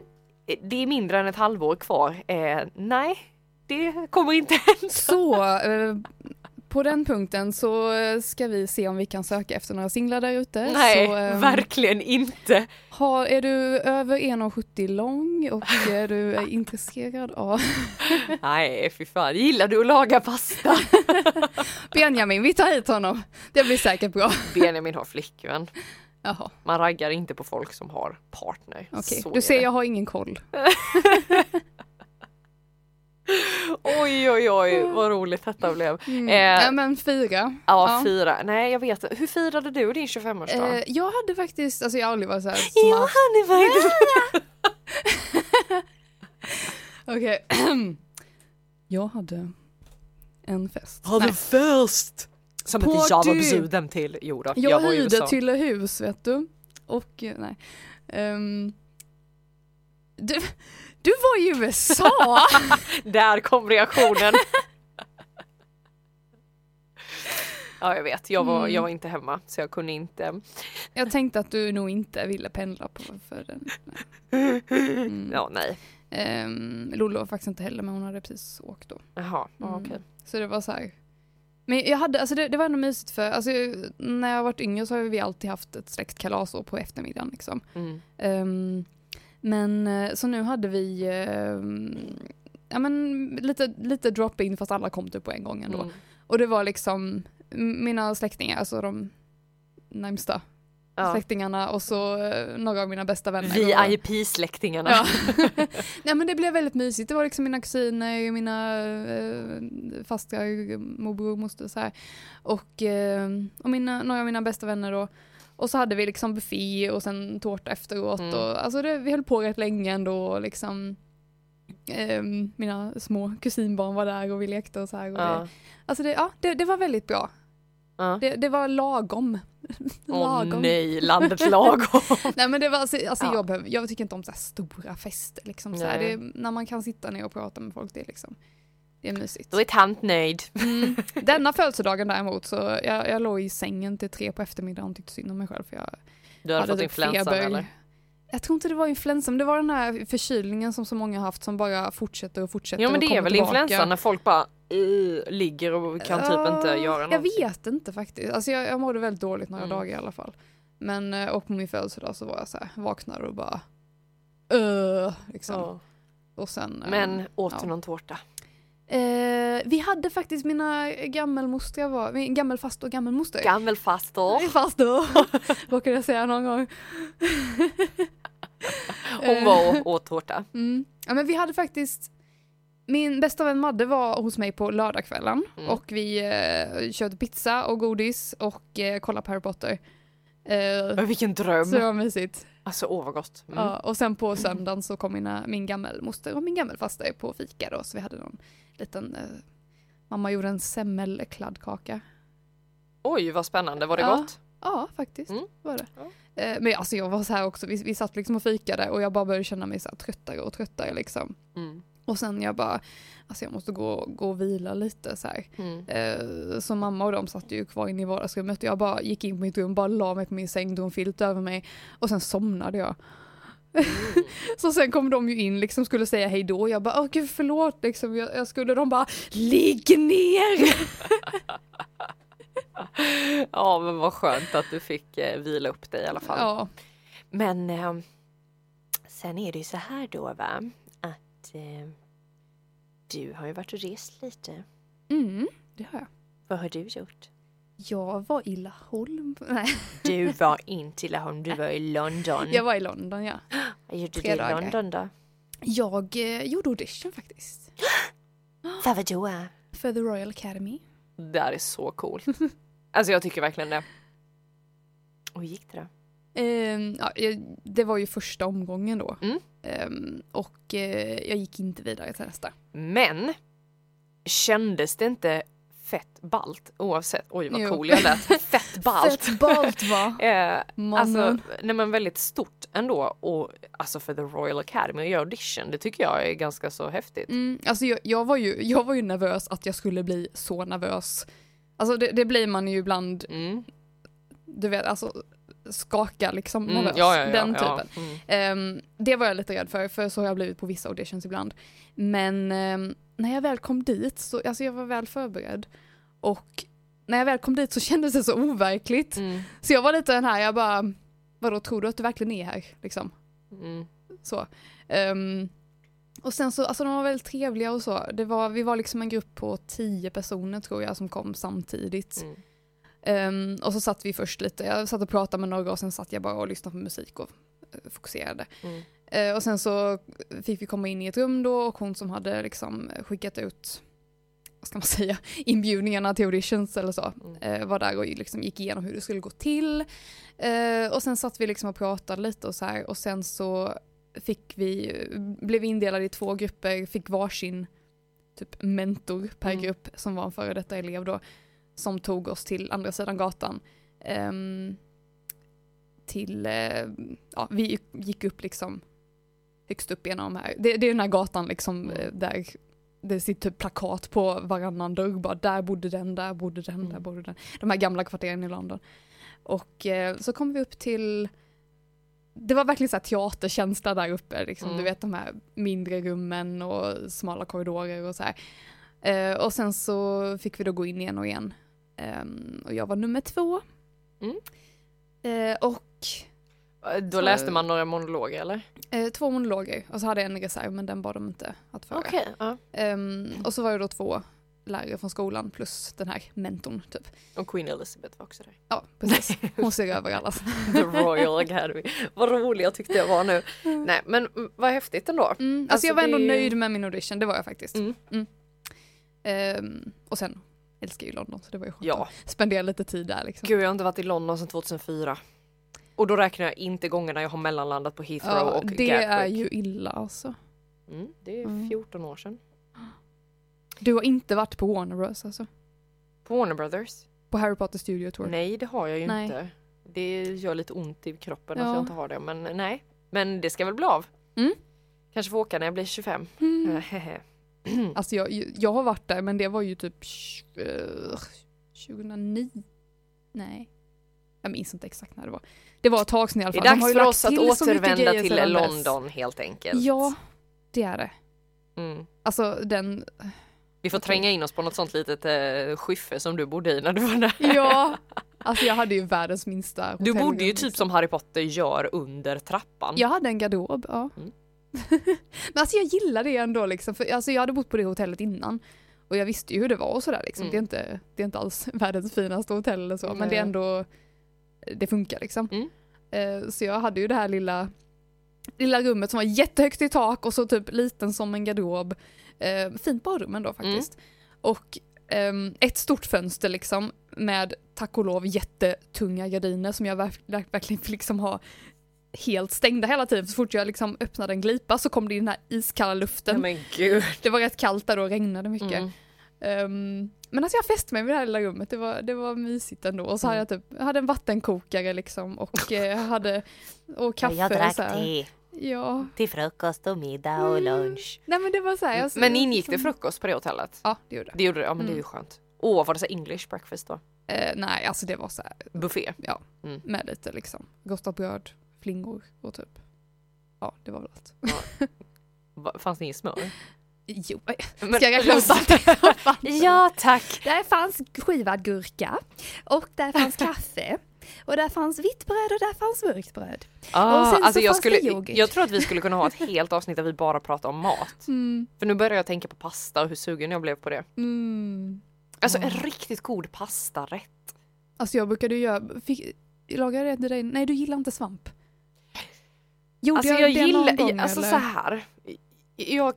det är mindre än ett halvår kvar. Eh, nej, det kommer inte hända. Så, eh, på den punkten så eh, ska vi se om vi kan söka efter några singlar där ute. Nej, så, ehm, verkligen inte. har, är du över 1,70 lång och är du eh, intresserad av Nej, fy fan. Gillar du att laga pasta? Benjamin, vi tar hit honom. Det blir säkert bra. Benjamin har flickvän. Jaha, Man raggar inte på folk som har partner. okej. Så Du ser, det. jag har ingen koll. Oj, oj, oj, vad roligt detta blev. Mm. Eh, ja, men fyra. Ja, Ja. fyra. Nej, jag vet Hur firade du din 25-årsdag? Eh, jag hade faktiskt, alltså jag har aldrig varit såhär Ja, smart. Hanni, vad är det? Okej. jag hade en fest. Ha Nej. det först! Som På att jag var bjuden till. Jo då, Jag, var i hyrde till hus vet du. Och eh, nej. Ehm, du, du var i USA! Där kom reaktionen. ja, jag vet. Jag var, Mm. jag var inte hemma så jag kunde inte. jag tänkte att du nog inte ville pendla på för den. Mm. Ja, nej. Um, Lollo var faktiskt inte heller men hon hade precis åkt då. Jaha, ja, Mm. okej. Så det var så här. Men jag hade, alltså det, det var ändå mysigt för, alltså när jag varit yngre så har vi alltid haft ett släktkalas på eftermiddagen liksom. Mm. Ehm, men eh, så nu hade vi ehm, ja, men lite, lite drop-in fast alla kom typ på en gång ändå. Mm. Och det var liksom mina släktingar, alltså de närmsta Ja. släktingarna och så eh, några av mina bästa vänner. Och- VIP-släktingarna. Ja. Nej men det blev väldigt mysigt. Det var liksom mina kusiner, mina eh, fastrar, morbror, moster så här. Och, eh, och mina, några av mina bästa vänner då. Och så hade vi liksom buffé och sen tårta efteråt. Mm. Och, alltså det, vi höll på rätt länge ändå. Liksom, eh, mina små kusinbarn var där och vi lekte och så här. Och Ja. det, alltså det, ja, det, det var väldigt bra. Ja. Det, det var lagom. Åh nej, landet lagom. Nej men det var alltså, alltså Ja. jag, behöver, jag tycker inte om så stora fester liksom. Så här, det, när man kan sitta ner och prata med folk, det är liksom, det är mysigt. Då är tant nöjd. Mm. Denna födelsedagen däremot så jag, jag låg i sängen till tre på eftermiddagen och tyckte synd om mig själv för jag Du hade hade fått typ influensan eller? Jag tror inte det var influensan, men det var den här förkylningen som så många har haft som bara fortsätter och fortsätter Ja men det är väl tillbaka. influensan när folk bara uh, ligger och kan typ inte göra Jag någonting. vet inte faktiskt. Alltså jag, jag mådde väldigt dåligt några Mm. dagar i alla fall. Men eh, och på min födelsedag så var jag så här, vaknade och bara uh, liksom. Ja. Och sen, eh, Men åt du ja. någon tårta? Eh, vi hade faktiskt mina gammelmostrar var, min gammelfaster och gammelmoster. Gammelfaster. Faster, råkade jag säga någon gång. Hon var och åt tårta. Mm. Ja men vi hade faktiskt, min bästa vän Madde var hos mig på lördagskvällen Mm. och vi eh, köpte pizza och godis och eh, kollade på Harry Potter. Eh, vilken dröm. så var mysigt. Alltså åh vad gott. Mm. Ja, och sen på söndagen så kom mina, min gammelmoster och min gammelfaster på fika då, så vi hade någon liten, eh, mamma gjorde en semmelkladdkaka. Oj vad spännande, var det Ja. gott? Ja, faktiskt Mm. var det. Ja. Eh, men alltså jag var så här också, vi, vi satt liksom och fikade och jag bara började känna mig så tröttare och tröttare liksom. Mm. Och sen jag bara, alltså jag måste gå, gå och vila lite så här. Mm. Eh, så mamma och de satt ju kvar inne i vardagsrummet och jag bara gick in på mitt rum, bara la mig på min säng, drog en filt över mig och sen somnade jag. Mm. Så sen kom de ju in liksom skulle säga hej då jag bara åh gud förlåt liksom jag, jag skulle de bara ligg ner! ja men vad skönt att du fick eh, vila upp dig i alla fall. Ja, Men eh, sen är det ju så här då va, att eh, du har ju varit och rest lite. mm, det har jag. Vad har du gjort? Jag var i Laholm, nej Du var inte i Laholm, du var i London. jag var i London ja. Vad gjorde tre du i dagar. London då? Jag eh, gjorde audition faktiskt. För vadå? För The Royal Academy. Det här är så coolt. Alltså jag tycker verkligen det. Och hur gick det då? Ehm, ja, det var ju första omgången då. Mm. Ehm, och eh, jag gick inte vidare till nästa. Men kändes det inte fett balt oavsett? Oj vad Jo. cool jag lät. Fett balt. Fett ballt va? Eh, Mannen. alltså, nej men väldigt stort ändå och alltså för The Royal Academy att göra audition, det tycker jag är ganska så häftigt. Mm, alltså jag, jag, var ju, jag var ju nervös att jag skulle bli så nervös. Alltså det, det blir man ju ibland, Mm. du vet, alltså skaka liksom Mm, nervös. ja, ja, ja, den typen. Mm. Ehm, det var jag lite rädd för, för så har jag blivit på vissa auditions ibland. Men ehm, när jag väl kom dit, så, alltså jag var väl förberedd. Och när jag väl kom dit så kändes det så overkligt. Mm. Så jag var lite den här, jag bara, vadå tror du att du verkligen är här? Liksom. Mm. Så. Ehm, och sen så, alltså de var väldigt trevliga och så. Det var, vi var liksom en grupp på tio personer tror jag som kom samtidigt. Mm. Ehm, och så satt vi först lite, jag satt och pratade med några och sen satt jag bara och lyssnade på musik och eh, fokuserade. Mm. Eh, och sen så fick vi komma in i ett rum då och hon som hade liksom skickat ut, vad ska man säga, inbjudningarna till auditions eller så, Mm. eh, var där och liksom gick igenom hur det skulle gå till. Eh, och sen satt vi liksom och pratade lite och så här och sen så fick vi, blev indelade i två grupper, fick varsin typ mentor per Mm. grupp som var en före detta elev då, som tog oss till andra sidan gatan. Ehm, till, eh, ja vi gick upp liksom högst upp genom här, det, det är den här gatan liksom Mm. eh, där det sitter typ plakat på varannan dörr bara där bodde den, där bodde den, där Mm. bodde den. De här gamla kvarteren i London. Och eh, så kom vi upp till det var verkligen så här teaterkänsla där uppe, liksom. Mm. du vet de här mindre rummen och smala korridorer och så här. Eh, och sen så fick vi då gå in igen och igen. Ehm, och jag var nummer två. Mm. Eh, och Eh, Då Så- läste man några monologer eller? eh, två monologer och så hade jag en reserv men den bad de inte att föra. Okej. ja. Ehm, och så var det då två lärare från skolan plus den här mentorn typ. Och Queen Elizabeth var också där. Ja precis, hon ser över alla. The Royal Academy. Vad rolig jag tyckte jag var nu. Nej men mm, vad häftigt ändå. Mm, alltså, Alltså, jag var ändå det nöjd med min audition, det var jag faktiskt. Mm. Ehm, och sen älskar jag ju London så det var ju skönt Ja. att spendera lite tid där liksom. Gud jag har inte varit i London sedan 2004. Och då räknar jag inte gångerna jag har mellanlandat på Heathrow Ja, och det Gatwick. är ju illa alltså. Mm, det är Mm. 14 år sedan. Du har inte varit på Warner Bros alltså? På Warner Brothers? På Harry Potter Studio Tour? Nej det har jag ju Nej. inte. Det gör lite ont i kroppen Ja. att jag inte har det men nej. Men det ska väl bli av. Mm. Kanske få åka när jag blir 25. Mm. Alltså jag, jag har varit där men det var ju typ uh, 2009? Nej. Jag minns inte exakt när det var. Det var ett tag sedan i alla Det är fall. De har dags för oss att återvända till sedan dess. London helt enkelt. Ja, det är det. Mm. Alltså den, Vi får tränga in oss på något sånt litet eh, skiffe som du bodde i när du var där. ja. Alltså jag hade ju världens minsta Du bodde ju typ liksom. som Harry Potter gör under trappan. Jag hade en garderob, ja. Mm. Men alltså jag gillar det ändå liksom, för alltså jag hade bott på det hotellet innan. Och jag visste ju hur det var och sådär liksom. Mm. Det, är inte, det är inte alls världens finaste hotell eller så, men Nej. det är ändå, det funkar liksom. Mm. Eh, Så jag hade ju det här lilla, lilla rummet som var jättehögt i tak och så typ liten som en garderob. Eh, Fint badrum ändå faktiskt. Mm. Och ehm, ett stort fönster liksom med tack och lov jättetunga gardiner som jag verk- verk- verkligen fick liksom ha helt stängda hela tiden. Så fort jag liksom öppnade en glipa så kom det in den här iskalla luften. men gud. Det var rätt kallt där då och regnade mycket. Mm. Ehm, men alltså jag fäste mig vid det här lilla rummet, det var, det var mysigt ändå. Och så hade jag typ, jag hade en vattenkokare liksom och eh, jag hade, och kaffe. jag och drack så te Ja, till frukost och middag och lunch. nej men det var så här. jag- Men ingick det liksom- frukost på det hotellet? Ja, det gjorde det. Det gjorde det, ja men det är ju Mm. skönt. Åh, var det så English breakfast då? Eh, nej, alltså det var så här, Buffé? ja, Mm. med lite liksom rostat bröd, flingor och typ, ja det var väl allt. Va- Fanns det inget smör? Jo, Men- ska jag det fanns? Ja tack! Där fanns skivad gurka och där fanns kaffe och där fanns vitt bröd och där fanns mörkt bröd. Ah, Och sen så alltså jag, fanns det skulle, yoghurt. jag tror att vi skulle kunna ha ett helt avsnitt där vi bara pratar om mat. Mm. För nu börjar jag tänka på pasta och hur sugen jag blev på det. Mm. Alltså en riktigt god pastarätt. Alltså jag brukade göra, fick, lagade jag det dig? Nej du gillar inte svamp. Gjorde Alltså jag det någon gillar, gång, alltså eller? så här. Jag,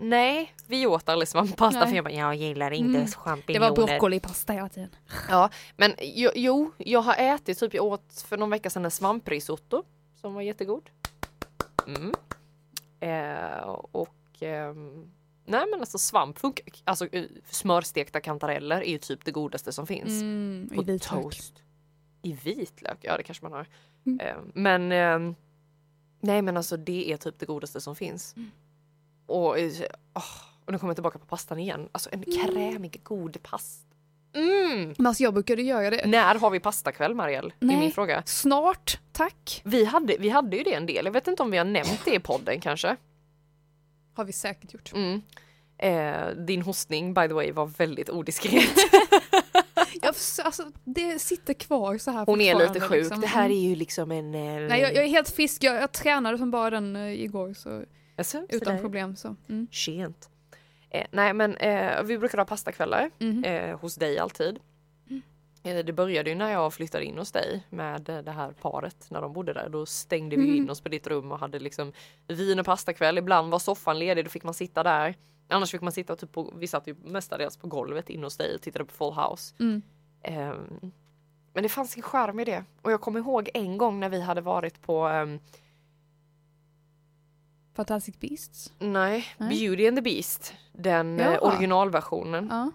nej, vi åt aldrig svamppasta Nej. för jag bara, Jag gillar inte Mm. Det champinjoner. var broccolipasta hela tiden. Ja, men jo, jo, jag har ätit, typ jag åt för någon vecka sedan en svamprisotto som var jättegod. Mm. Eh, och ehm, nej men alltså svamp funkar, alltså eh, smörstekta kantareller är ju typ det godaste som finns. Mm, På I vitlök. toast. I vitlök, ja det kanske man har. Mm. Eh, men ehm, nej men alltså det är typ det godaste som finns. Mm. Och, åh, och nu kommer jag tillbaka på pastan igen. Alltså en Mm. krämig god pasta. Mm. Men alltså jag brukade göra det. När har vi pastakväll Marielle? Det är Nej. min fråga. Snart, tack. Vi hade, vi hade ju det en del, jag vet inte om vi har nämnt det i podden kanske. Har vi säkert gjort. Mm. Eh, din hostning by the way var väldigt odiskret. Jag, alltså, det sitter kvar så här Hon är lite sjuk. liksom. Det här är Mm. ju liksom en... Eh, Nej jag, jag är helt frisk, jag, jag tränade som bara den eh, igår så alltså, utan problem så. Mm. Eh, nej men eh, vi brukar ha pastakvällar Mhm. eh, hos dig alltid. Mm. Eh, det började ju när jag flyttade in hos dig med eh, det här paret när de bodde där. Då stängde vi ju in Mm. oss på ditt rum och hade liksom vin och pastakväll. Ibland var soffan ledig, då fick man sitta där. Annars fick man sitta typ på, vi satt ju mestadels på golvet in hos dig och tittade på Full House. Mm. Ehm, men det fanns en charm i det. Och jag kommer ihåg en gång när vi hade varit på ehm, Fantastic Beasts. Nej, Nej. Beauty and the Beast. Den eh, Jaha. originalversionen. Ja.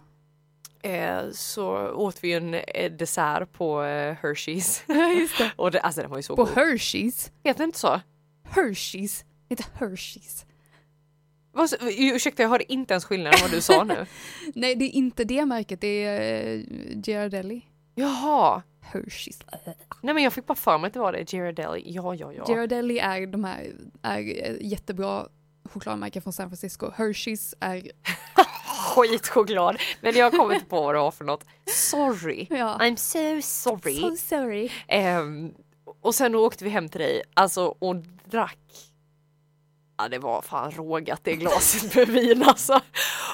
Eh, så åt vi en eh, dessert på eh, Hershey's. Just det. Och det, alltså den var ju så På god. Hershey's. Heter det inte så? Hershey's. Inte Hershey's. Vad, ursäkta jag hörde inte ens skillnaden vad du sa nu. Nej det är inte det märket, det är Ghirardelli. Jaha. Hershey's. Nej men jag fick bara för mig att det var det. Ghirardelli. Ja ja ja. Ghirardelli är de här är jättebra chokladmärken från San Francisco. Hershey's är, Skitchoklad. Men jag kommer inte på vad det var för något. Sorry. ja. I'm so sorry. So sorry. Ehm, och sen åkte vi hem till dig, alltså och drack. Ja det var fan rågat det glaset med vin alltså.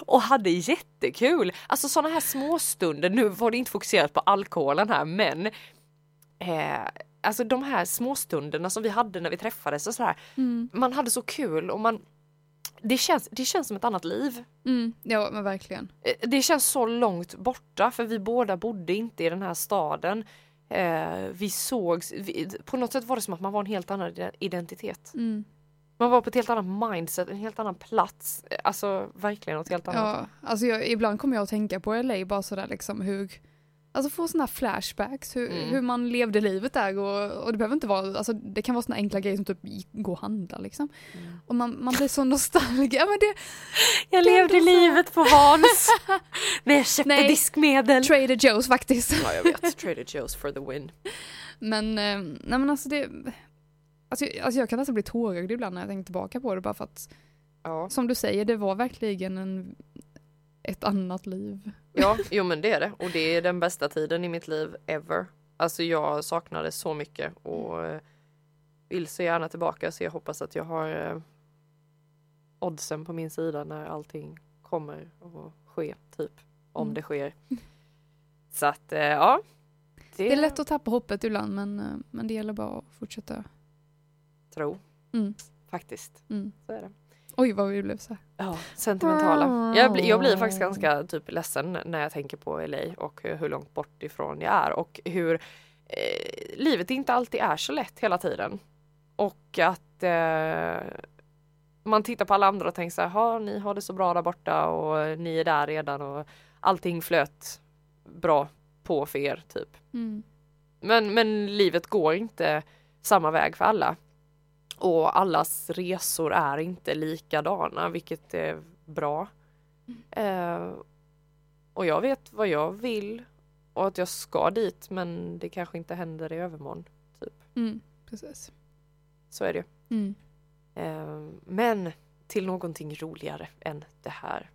Och hade jättekul. Alltså sådana här småstunder, nu var det inte fokuserat på alkoholen här men eh, Alltså de här småstunderna som vi hade när vi träffades och sådär. Mm. Man hade så kul och man det känns, det känns som ett annat liv. Mm. Ja men verkligen. Eh, Det känns så långt borta för vi båda bodde inte i den här staden. Eh, vi sågs, vi, på något sätt var det som att man var en helt annan ide- identitet. Mm. Man var på ett helt annat mindset, en helt annan plats. Alltså verkligen något helt annat. Ja, alltså jag, ibland kommer jag att tänka på LA bara sådär liksom hur, alltså få sådana här flashbacks, hur, Mm. hur man levde livet där och, och det behöver inte vara, alltså det kan vara sådana enkla grejer som typ gå och handla liksom. Mm. Och man, man blir så nostalgisk, ja men det, Jag Det levde livet på Vans. när jag köpte Nej. diskmedel. Trader Joe's faktiskt. Ja jag vet, Trader Joe's for the win. Men, eh, nej men alltså det, alltså, alltså jag kan nästan bli tårögd ibland när jag tänker tillbaka på det bara för att, Ja. som du säger, det var verkligen en, ett annat liv. ja, jo men det är det. Och det är den bästa tiden i mitt liv ever. Alltså jag saknade så mycket och eh, vill så gärna tillbaka så jag hoppas att jag har eh, oddsen på min sida när allting kommer att ske, typ. Om Mm. det sker. Så att eh, ja. Det är lätt att tappa hoppet ibland men, men det gäller bara att fortsätta. Tro. Mm. Faktiskt. Mm. Så är det. Oj vad vi blev så här. Ja, sentimentala. Jag, blir- jag blir faktiskt ganska typ ledsen när jag tänker på LA och hur långt bort ifrån jag är och hur eh, livet inte alltid är så lätt hela tiden. och att eh, man tittar på alla andra och tänker så här, "Ha, ni har det så bra där borta och ni är där redan och allting flöt bra på för er typ. Mm. Men, men livet går inte samma väg för alla. Och allas resor är inte likadana, vilket är bra. Eh, och jag vet vad jag vill och att jag ska dit, men det kanske inte händer i övermorgon. Mm. Precis. Så är det. Mm. Eh, men till någonting roligare än det här.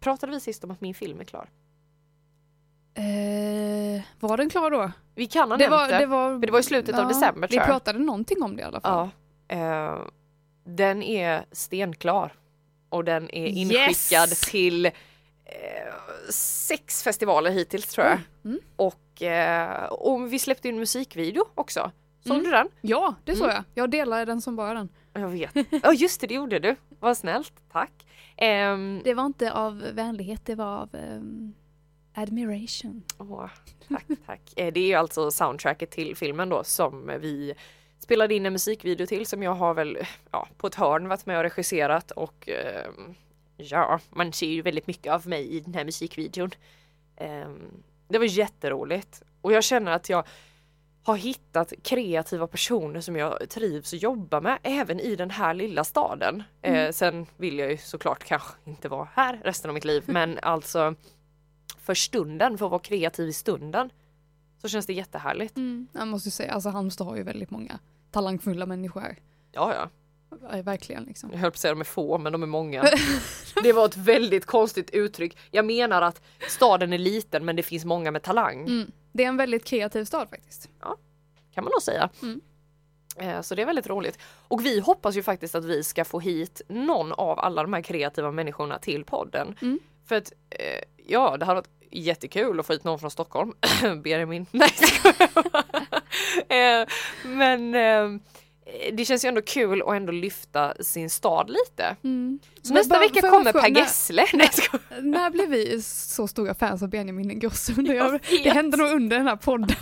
Pratade vi sist om att min film är klar? Eh, var den klar då? Vi ha Det nämnt var, det. det var, det var i slutet av december, Vi tror jag. pratade någonting om det i alla fall. Ja. Eh, den är stenklar. Och den är inskickad Yes! till eh, sex festivaler hittills tror jag. Mm. Och, eh, och vi släppte en musikvideo också. Såg Mm. du den? Ja, det såg Mm. jag. Jag delar den som bara den. Jag vet. Ja just det, det gjorde du. Vad snällt, tack. Ehm, Det var inte av vänlighet, det var av ehm, admiration. Åh, tack, tack. Eh, Det är ju alltså soundtracket till filmen då som vi spelade in en musikvideo till som jag har väl ja, på ett hörn varit med och regisserat och ehm, ja, man ser ju väldigt mycket av mig i den här musikvideon. Ehm, Det var jätteroligt och jag känner att jag har hittat kreativa personer som jag trivs att jobba med även i den här lilla staden. Eh, sen vill jag ju såklart kanske inte vara här resten av mitt liv men alltså för stunden, för att vara kreativ i stunden så känns det jättehärligt. Mm. Jag måste säga, alltså Halmstad har ju väldigt många talangfulla människor. Ja, ja. Ja, Verkligen liksom. Jag höll på att säga de är få, men de är många. Det var ett väldigt konstigt uttryck. Jag menar att staden är liten, men det finns många med talang. Mm. Det är en väldigt kreativ stad faktiskt. kan man nog säga. Mm. Eh, Så det är väldigt roligt. Och vi hoppas ju faktiskt att vi ska få hit någon av alla de här kreativa människorna till podden. Mm. För att, eh, ja, det hade varit jättekul att få hit någon från Stockholm. Benjamin. Nej, eh, Men eh, det känns ju ändå kul att ändå lyfta sin stad lite. Mm. Så nästa vecka kommer Per när- Gessle. Skojar. När blev vi så stora fans av Benjamin Ingrosso? Det hände nog under den här podden.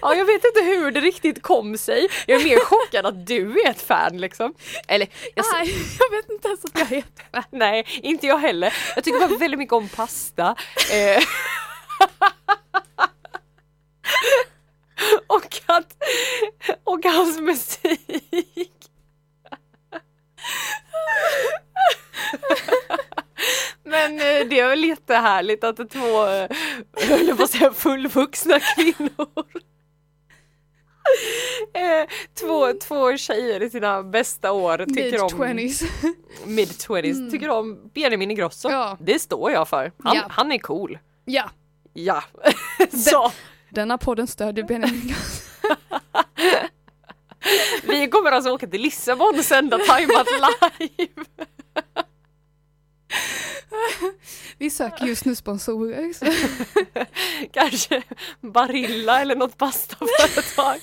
Ja, jag vet inte hur det riktigt kom sig. Jag är mer chockad att du är ett fan liksom. Eller, jag, Nej, jag vet inte ens att jag är ett fan. nej, inte jag heller. Jag tycker bara väldigt mycket om pasta. Eh. och att, och hans musik. Men eh, det är väl jättehärligt att två, eh, jag höll på att säga fullvuxna kvinnor Eh, två, två tjejer i sina bästa år tycker om Mid-twenties. mid-twenties Mm. tycker om Benjamin Ingrosso. Ja. Det står jag för. Han, Ja. han är cool. Ja, Ja. Så denna podden stödjer Benjamin Ingrosso. vi kommer alltså åka till Lissabon och sända tajmat live. Vi söker just nu sponsorer. Kanske Barilla eller något pastaföretag.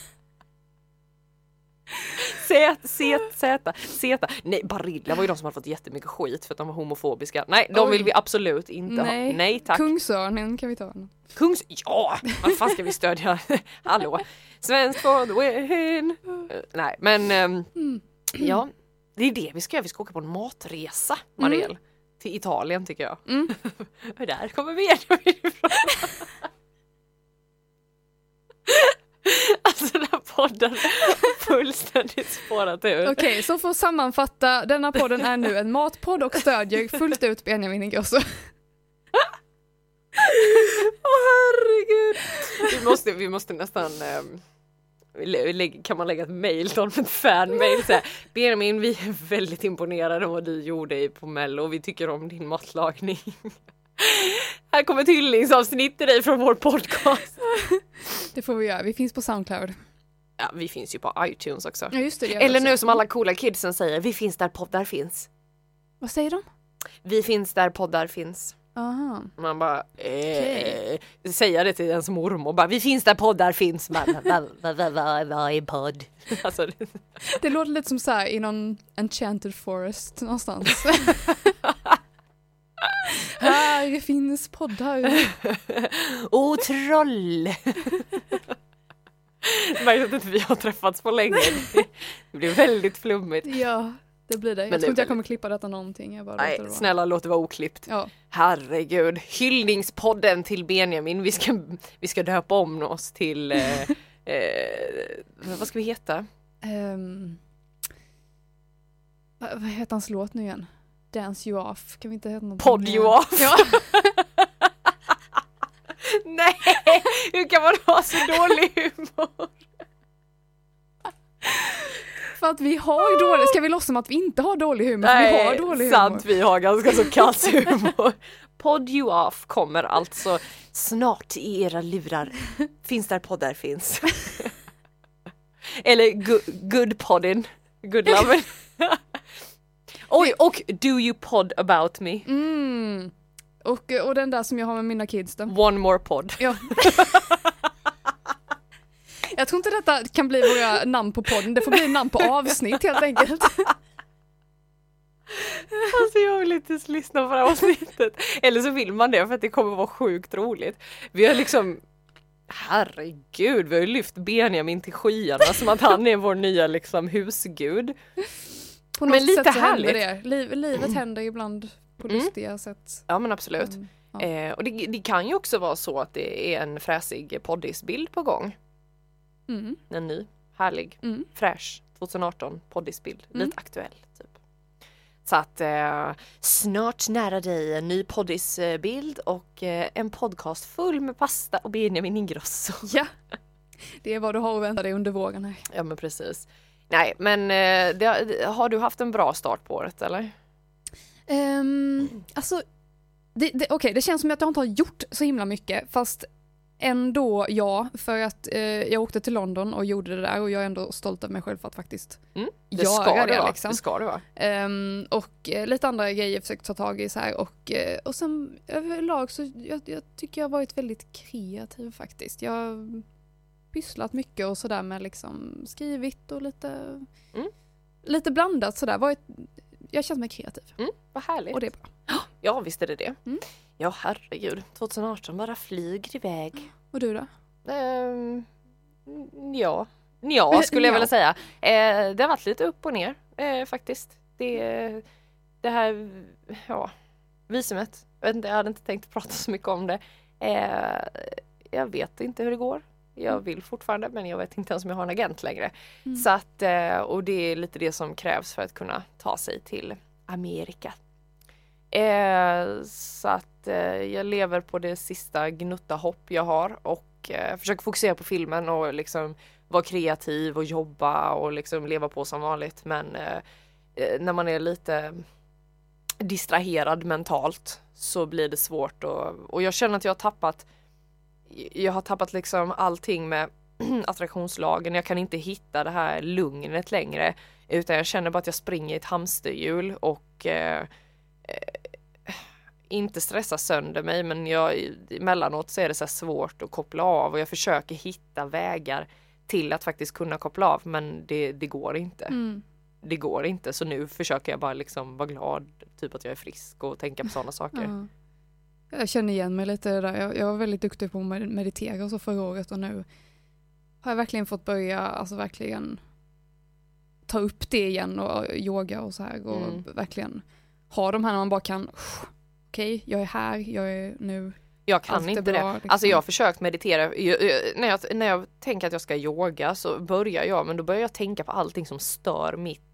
Z, Z, Z, Z. Nej, Barilla var ju de som hade fått jättemycket skit för att de var homofobiska. Nej, de Oj. vill vi absolut inte Nej. ha. Nej tack. Kungsörnen kan vi ta. Kungs... Ja! Vad fan ska vi stödja? Hallå! Svensk for the win! Nej men ehm, Mm. ja, det är det vi ska göra. Vi ska åka på en matresa, Marielle. Till Italien tycker jag. Mm. Där kommer Benjamin ifrån. alltså den här podden har fullständigt spårat ur. Okej, så för att sammanfatta, denna podden är nu en matpodd och stödjer fullt ut Benjamin Ingrosso. Åh herregud! Vi måste, vi måste nästan lägg- kan man lägga ett mail till honom, ett fanmail så här, Benjamin vi är väldigt imponerade av vad du gjorde på mello och vi tycker om din matlagning. Här kommer ett hyllningsavsnitt till dig från vår podcast. Det får vi göra, vi finns på Soundcloud. Ja, vi finns ju på iTunes också. Ja just det, det Eller också. nu som alla coola kidsen säger, vi finns där poddar finns. Vad säger de? Vi finns där poddar finns. Aha. Man bara, eh, säga det till ens mormor bara, vi finns där poddar finns. Vad va, va, va, va är podd? alltså, Det låter lite som så här i någon enchanted forest någonstans. Här finns poddar. Åh troll! Märks att inte vi har träffats på länge. Det- Det blir väldigt flummigt. Ja, det blir det. Jag är tror inte jag kommer klippa detta någonting. Jag bara Nej, snälla låt det vara oklippt. Ja. Herregud, hyllningspodden till Benjamin. Vi ska, vi ska döpa om oss till, eh, eh, vad ska vi heta? Ehm, vad vad heter hans låt nu igen? Dance you off. Kan vi inte heta någonting? Podd you off. Ja. Nej, hur kan man ha så dålig humor? För att vi har dålig, ska vi låtsas som att vi inte har dålig humor? För vi har dålig sant, humor. vi har ganska så kass humor. Podd you off kommer alltså snart i era lurar. Finns där poddar finns. Eller good, good poddin, good lovin. Oj, och do you pod about me? Mm. Och, och den där som jag har med mina kids då. One more pod. Ja. Jag tror inte detta kan bli våra namn på podden, det får bli namn på avsnitt helt enkelt. Alltså jag vill inte lyssna på det här avsnittet. Eller så vill man det för att det kommer vara sjukt roligt. Vi har liksom Herregud, vi har ju lyft Benjamin till skyarna som att han är vår nya liksom husgud. På Men något lite sätt så händer härligt. det. Liv, livet händer ibland på Mm. lustiga sätt. Ja men absolut. Mm, ja. Eh, och det, det kan ju också vara så att det är en fräsig poddisbild på gång. Mm. En ny, härlig, Mm. fräsch 2018 poddisbild. Mm. Lite aktuell typ. Så att eh, snart nära dig en ny poddisbild och eh, en podcast full med pasta och Benjamin Ingrosso. Ja, det är vad du har att vänta dig under våren här. Ja men precis. Nej men eh, det, har du haft en bra start på året eller? Um, alltså, det, det, okej, det känns som att jag inte har gjort så himla mycket, fast ändå ja, för att eh, jag åkte till London och gjorde det där och jag är ändå stolt över mig själv för att faktiskt Mm, det göra ska det, det liksom. Det ska det vara. Ehm, och eh, lite andra grejer jag försökt ta tag i så här och, eh, och sen överlag så jag, jag tycker jag har varit väldigt kreativ faktiskt. Jag har pysslat mycket och sådär med liksom skrivit och lite, Mm. lite blandat sådär. Varit, jag känt mig kreativ Mm, vad härligt. och det är bra. Ja visst är det det. Mm. Ja herregud, 2018 bara flyger iväg. Och du då? Ehm, ja, ja skulle jag Ja. vilja säga. Eh, det har varit lite upp och ner eh, faktiskt. Det, det här, ja, visumet. Jag hade inte tänkt prata så mycket om det. Eh, jag vet inte hur det går. Jag vill fortfarande men jag vet inte ens om jag har en agent längre. Mm. Så att, eh, och det är lite det som krävs för att kunna ta sig till Amerika. Eh, så att eh, jag lever på det sista gnutta hopp jag har och eh, försöker fokusera på filmen och liksom vara kreativ och jobba och liksom leva på som vanligt. Men när man är lite distraherad mentalt så blir det svårt och, och jag känner att jag har tappat jag har tappat liksom allting med attraktionslagen. Jag kan inte hitta det här lugnet längre utan jag känner bara att jag springer i ett hamsterhjul och eh, eh, inte stressa sönder mig men jag, emellanåt så är det så svårt att koppla av och jag försöker hitta vägar till att faktiskt kunna koppla av men det, det går inte. Mm. Det går inte så nu försöker jag bara liksom vara glad, typ att jag är frisk och tänka på sådana saker. Ja. Jag känner igen mig lite där. Jag, jag var väldigt duktig på att med- meditera och så förra året och nu har jag verkligen fått börja, alltså verkligen ta upp det igen och yoga och så här och Mm. verkligen ha de här när man bara kan, okej, jag är här, jag är nu, Jag kan allt inte bra. det. liksom. Alltså jag har försökt meditera, jag, jag, när, jag, när jag tänker att jag ska yoga så börjar jag, men då börjar jag tänka på allting som stör mitt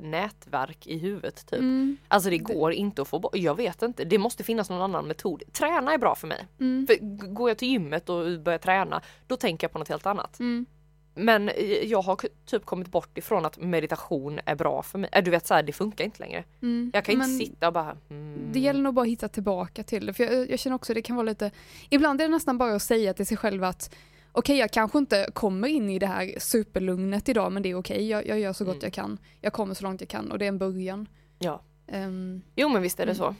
nätverk i huvudet typ. Mm, Alltså det går inte att få bort, jag vet inte, det måste finnas någon annan metod. Träna är bra för mig. mm, För går jag till gymmet och börjar träna, då tänker jag på något helt annat. mm, Men eh, jag har typ kommit bort ifrån att meditation är bra för mig. Äh, Du vet så här, det funkar inte längre. mm. Jag kan inte sitta och bara... Mm. Det gäller nog bara att hitta tillbaka till det. För jag, jag känner också det kan vara lite, ibland är det nästan bara att säga till sig själv att okej jag kanske inte kommer in i det här superlugnet idag men det är okej, jag, jag gör så gott Mm. jag kan. Jag kommer så långt jag kan och det är en början. Ja. Ehm, Jo men visst är det Mm. så.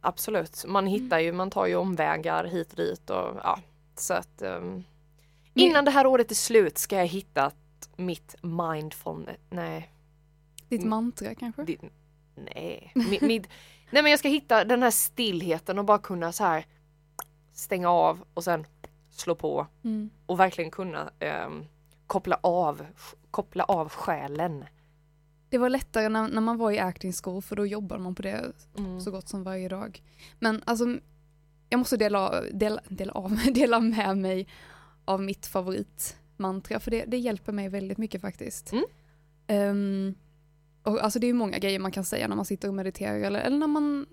Absolut. Man hittar ju, man tar ju omvägar hit och dit och ja. Så att um, innan det här året är slut ska jag hitta mitt mindfulness, nej, ditt Mm. mantra kanske? det, nej, mitt, mitt, nej men jag ska hitta den här stillheten och bara kunna så här stänga av och sen slå på Mm. och verkligen kunna ehm, koppla av, koppla av själen. Det var lättare när, när man var i acting school för då jobbade man på det Mm. så gott som varje dag. Men alltså, jag måste dela, dela, dela, av, dela med mig av mitt favoritmantra för det, det hjälper mig väldigt mycket faktiskt. Mm. Ehm, och alltså det är många grejer man kan säga när man sitter och mediterar eller, eller när, man,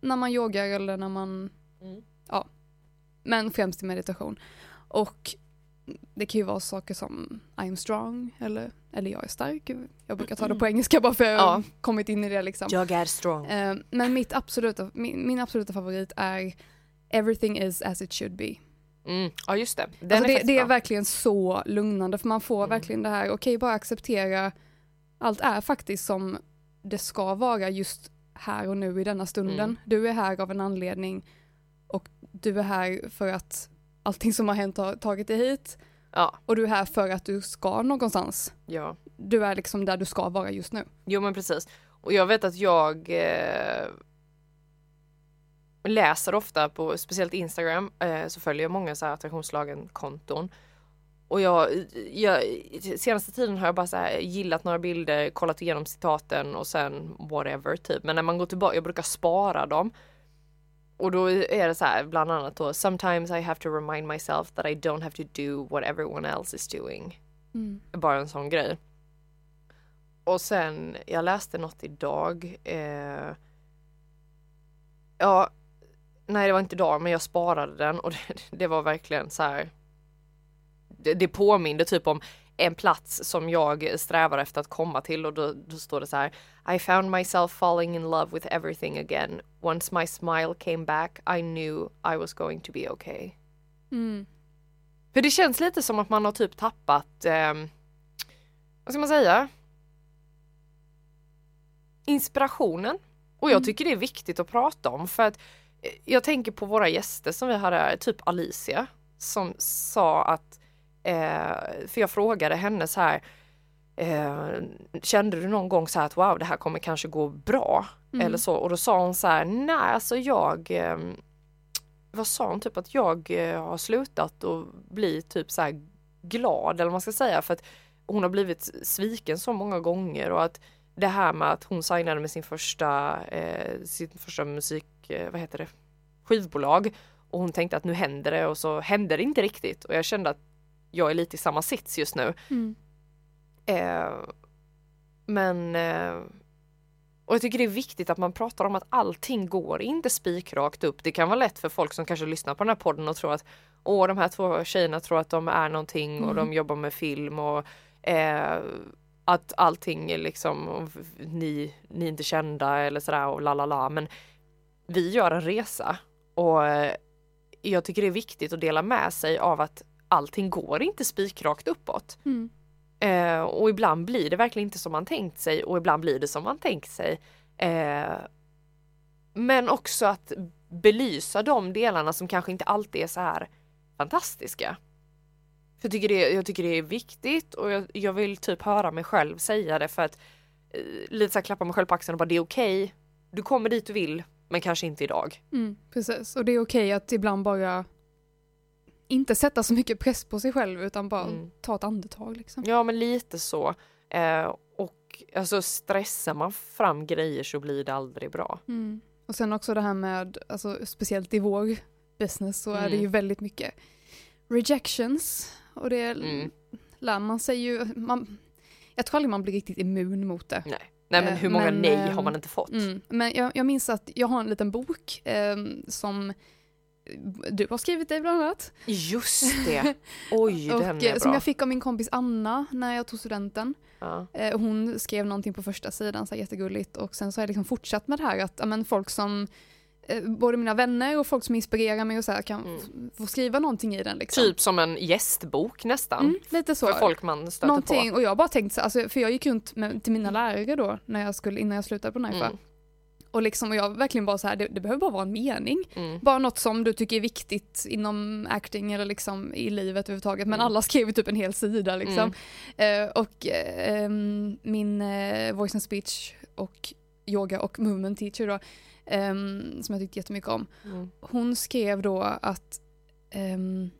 när man yogar eller när man, Mm. Men främst i meditation. Och det kan ju vara saker som I am strong eller, eller jag är stark. Jag brukar ta det på engelska bara för att jag har Ja. kommit in i det liksom. Jag är strong. Eh, men mitt absoluta, min, min absoluta favorit är Everything is as it should be. Mm. Ja just det. Alltså är det, det är verkligen så lugnande för man får Mm. verkligen det här, okej bara acceptera allt är faktiskt som det ska vara just här och nu i denna stunden. Mm. Du är här av en anledning du är här för att allting som har hänt har tagit dig hit Ja, och du är här för att du ska någonstans. ja. Du är liksom där du ska vara just nu. Jo men precis. Och jag vet att jag eh, läser ofta på speciellt Instagram eh, så följer jag många så här attraktionslagen-konton. Och jag, jag, senaste tiden har jag bara så gillat några bilder, kollat igenom citaten och sen whatever typ. Men när man går tillbaka, jag brukar spara dem. Och då är det så här bland annat då Sometimes I have to remind myself that I don't have to do what everyone else is doing. Mm. Bara en sån grej. Och sen, jag läste något idag. Eh, ja, nej det var inte idag men jag sparade den och det, det var verkligen så här. Det, det påminde typ om en plats som jag strävar efter att komma till och då, då står det så här. I found myself falling in love with everything again. Once my smile came back I knew I was going to be okay. Mm. För det känns lite som att man har typ tappat, eh, vad ska man säga? Inspirationen. Och jag Mm. tycker det är viktigt att prata om för att eh, jag tänker på våra gäster som vi hade här, typ Alicia som sa att, eh, för jag frågade henne så här, eh, kände du någon gång så här att wow det här kommer kanske gå bra? Mm. Eller så och då sa hon så här, nej alltså jag eh, vad sa hon, typ att jag eh, har slutat att bli typ så här glad eller vad man ska säga för att hon har blivit sviken så många gånger och att det här med att hon signade med sin första, eh, sin första musik, eh, vad heter det, skivbolag och hon tänkte att nu händer det och så hände det inte riktigt och jag kände att jag är lite i samma sits just nu. Mm. Eh, men eh, och jag tycker det är viktigt att man pratar om att allting går inte spikrakt upp. Det kan vara lätt för folk som kanske lyssnar på den här podden och tror att åh de här två tjejerna tror att de är någonting och Mm. de jobbar med film och eh, att allting är liksom och ni, ni är inte kända eller sådär och la la la men vi gör en resa och eh, jag tycker det är viktigt att dela med sig av att allting går inte spikrakt uppåt. Mm. Eh, och ibland blir det verkligen inte som man tänkt sig och ibland blir det som man tänkt sig. Eh, men också att belysa de delarna som kanske inte alltid är så här fantastiska. För jag, tycker det, jag tycker det är viktigt och jag, jag vill typ höra mig själv säga det för att eh, lite så här klappa mig själv på axeln och bara det är okej. Du kommer dit du vill men kanske inte idag. Mm, precis, och det är okej att ibland bara inte sätta så mycket press på sig själv utan bara Mm. ta ett andetag liksom. Ja men lite så. Eh, och alltså stressar man fram grejer så blir det aldrig bra. Mm. Och sen också det här med, alltså, speciellt i vår business så är det Mm. ju väldigt mycket rejections och det Mm. lär man sig ju, man, jag tror aldrig man blir riktigt immun mot det. Nej. Nej men Eh, hur många men, nej ehm, har man inte fått? Mm. Men jag, jag minns att jag har en liten bok ehm, som du har skrivit det bland annat. Just det! Oj och, den eh, är som bra. jag fick av min kompis Anna när jag tog studenten. Ja. Eh, hon skrev någonting på första sidan, så här jättegulligt. Och sen så har jag liksom fortsatt med det här att ja, men folk som, eh, både mina vänner och folk som inspirerar mig och så här kan Mm. få skriva någonting i den. Liksom. Typ som en gästbok nästan. Mm, lite så. För folk man stöter någonting, på. och jag bara tänkt så, alltså, för jag gick runt med, till mina lärare då, när jag skulle, innan jag slutade på NIFA. Mm. Och, liksom, och jag verkligen bara så här, det, det behöver bara vara en mening. Mm. Bara något som du tycker är viktigt inom acting eller liksom i livet överhuvudtaget. Men Mm. alla skrev typ en hel sida liksom. Eh, och eh, min eh, voice and speech och yoga och movement teacher då, ehm, som jag tyckte jättemycket om. Mm. Hon skrev då att ehm,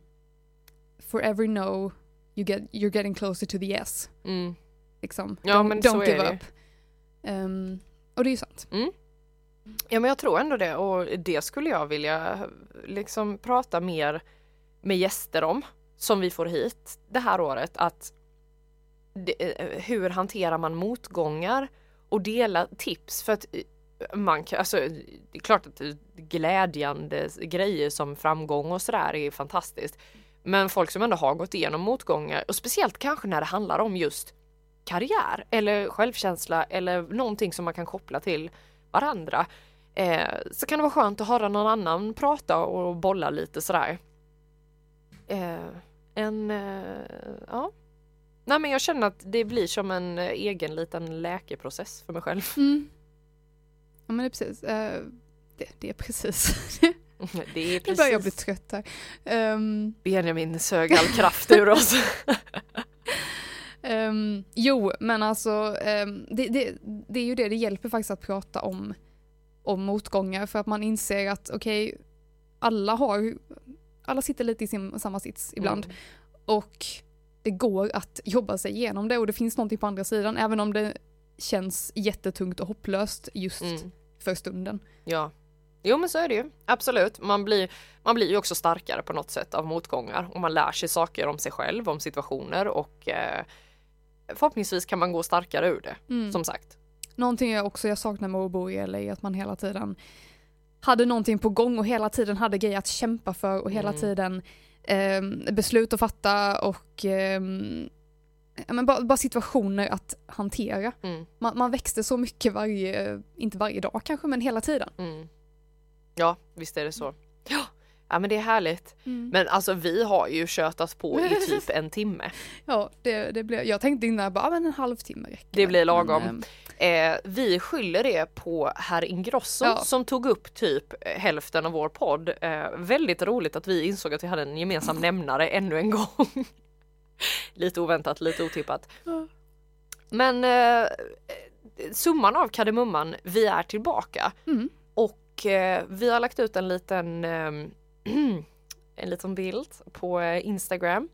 for every no you get, you're getting closer to the yes. Mm. Liksom. Ja, don't men don't så är give det. up. Ehm, och det är ju sant. Ja men jag tror ändå det. Och det skulle jag vilja liksom prata mer med gäster om som vi får hit det här året. Att det, eh, hur hanterar man motgångar? Och dela tips. För att eh, man kan, alltså det är klart att glädjande grejer som framgång och sådär är fantastiskt. Men folk som ändå har gått igenom motgångar och speciellt kanske när det handlar om just karriär eller självkänsla eller någonting som man kan koppla till varandra. Eh, så kan det vara skönt att höra någon annan prata och bolla lite sådär. Eh, en, eh, ja. Nej men jag känner att det blir som en egen liten läkeprocess för mig själv. Mm. Ja men det är precis. Eh, det, det är precis. Det är nu börjar jag bli precis trött här. Ehm, Benjamin sög all kraft ur oss. ehm, jo, men alltså ehm, det, det, det är ju det, det hjälper faktiskt att prata om, om motgångar för att man inser att okej, alla har, alla sitter lite i sin, samma sits ibland Mm. och det går att jobba sig igenom det och det finns någonting på andra sidan även om det känns jättetungt och hopplöst just Mm. för stunden. Ja. Jo men så är det ju, absolut. Man blir, man blir ju också starkare på något sätt av motgångar och man lär sig saker om sig själv, om situationer och eh, förhoppningsvis kan man gå starkare ur det, Mm. som sagt. Någonting jag också jag saknar med att bo i LA är att man hela tiden hade någonting på gång och hela tiden hade grejer att kämpa för och hela Mm. tiden eh, beslut att fatta och eh, men bara, bara situationer att hantera. Mm, Man, man växte så mycket varje, inte varje dag kanske, men hela tiden. mm. Ja, visst är det så. Ja. men det är härligt. Mm. Men alltså vi har ju tjötat på i typ en timme. Ja, det, det blev, jag tänkte innan bara, men en halvtimme räcker. Det blir lagom. Men, eh, Eh, vi skyller det på herr Ingrosso Ja. som tog upp typ eh, hälften av vår podd. Eh, väldigt roligt att vi insåg att vi hade en gemensam nämnare ännu en gång. lite oväntat, lite otippat. Ja. Men eh, summan av kardemumman, vi är tillbaka mm. och eh, vi har lagt ut en liten eh, en liten bild på eh, Instagram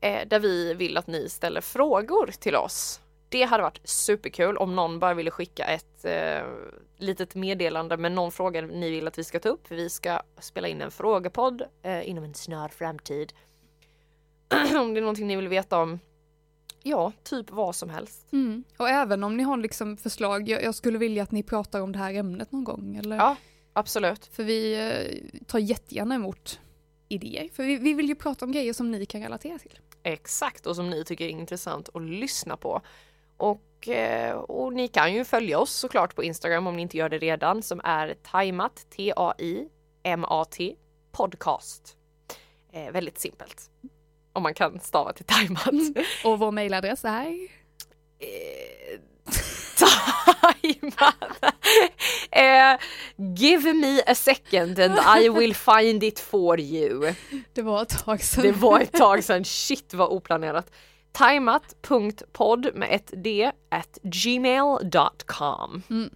eh, där vi vill att ni ställer frågor till oss. Det hade varit superkul om någon bara ville skicka ett eh, litet meddelande med någon fråga ni vill att vi ska ta upp. Vi ska spela in en frågepodd eh, inom en snar framtid. om det är någonting ni vill veta om, ja, typ vad som helst. Mm. Och även om ni har liksom förslag, jag, jag skulle vilja att ni pratar om det här ämnet någon gång. Eller? Ja, absolut. För vi eh, tar jättegärna emot idéer. För vi, vi vill ju prata om grejer som ni kan relatera till. Exakt, och som ni tycker är intressant att lyssna på. Och, eh, och ni kan ju följa oss såklart på Instagram om ni inte gör det redan som är Taimat, T-A-I-M-A-T, podcast. Eh, väldigt simpelt. Om man kan stava till Taimat. Och vår mejladress är... Eh, Taimat! Eh, give me a second and I will find it for you. Det var ett tag sedan. Det var ett tag sedan, shit vad oplanerat. Timat.podd med ett d at gmail.com. Mm.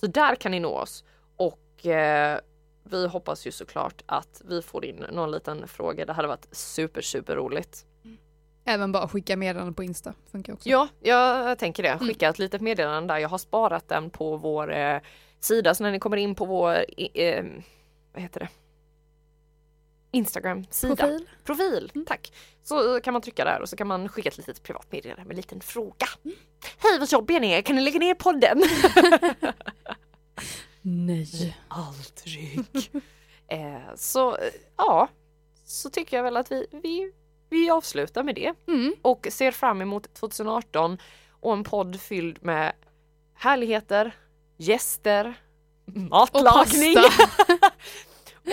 Så där kan ni nå oss och eh, vi hoppas ju såklart att vi får in någon liten fråga. Det hade varit super super roligt. Även bara skicka meddelanden på Insta. Funkar också. Ja, jag tänker det. Skicka ett litet meddelande där. Jag har sparat den på vår eh, sida så när ni kommer in på vår eh, vad heter det? Instagram-sida. Profil. Profil, tack. Så kan man trycka där och så kan man skicka ett litet privat meddelande med en liten fråga. Hej vad jobbiga ni är, kan ni lägga ner podden? Nej. Aldrig. eh, så eh, ja, så tycker jag väl att vi, vi, vi avslutar med det Mm. och ser fram emot 2018 och en podd fylld med härligheter, gäster, Och matlagning pasta.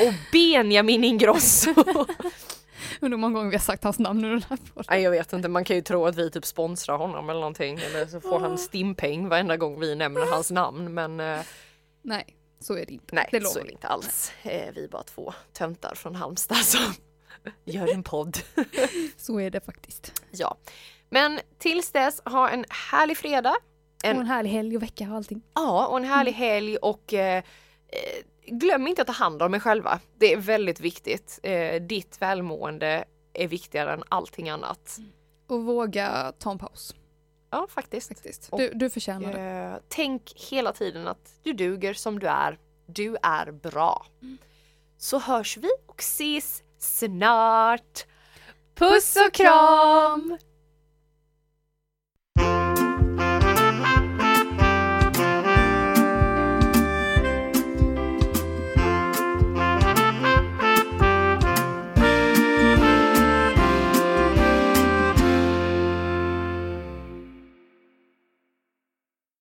och Benjamin Ingrosso. Undrar hur många gånger vi har sagt hans namn under den här podden. Nej jag vet inte, man kan ju tro att vi typ sponsrar honom eller någonting eller så får han stimpeng varenda gång vi nämner hans namn men eh, Nej, så är det inte. nej det så är det inte alls. Eh, vi är bara två töntar från Halmstad som gör en podd. Så är det faktiskt. Ja, men tills dess ha en härlig fredag. En- Och en härlig helg och vecka och allting. Ja, och en härlig helg och eh, eh, glöm inte att ta hand om er själva. Det är väldigt viktigt. Eh, ditt välmående är viktigare än allting annat. Och våga ta en paus Ja, faktiskt. faktiskt. Du, du förtjänar det. Eh, tänk hela tiden att du duger som du är. Du är bra. Så hörs vi och ses snart. Puss och kram!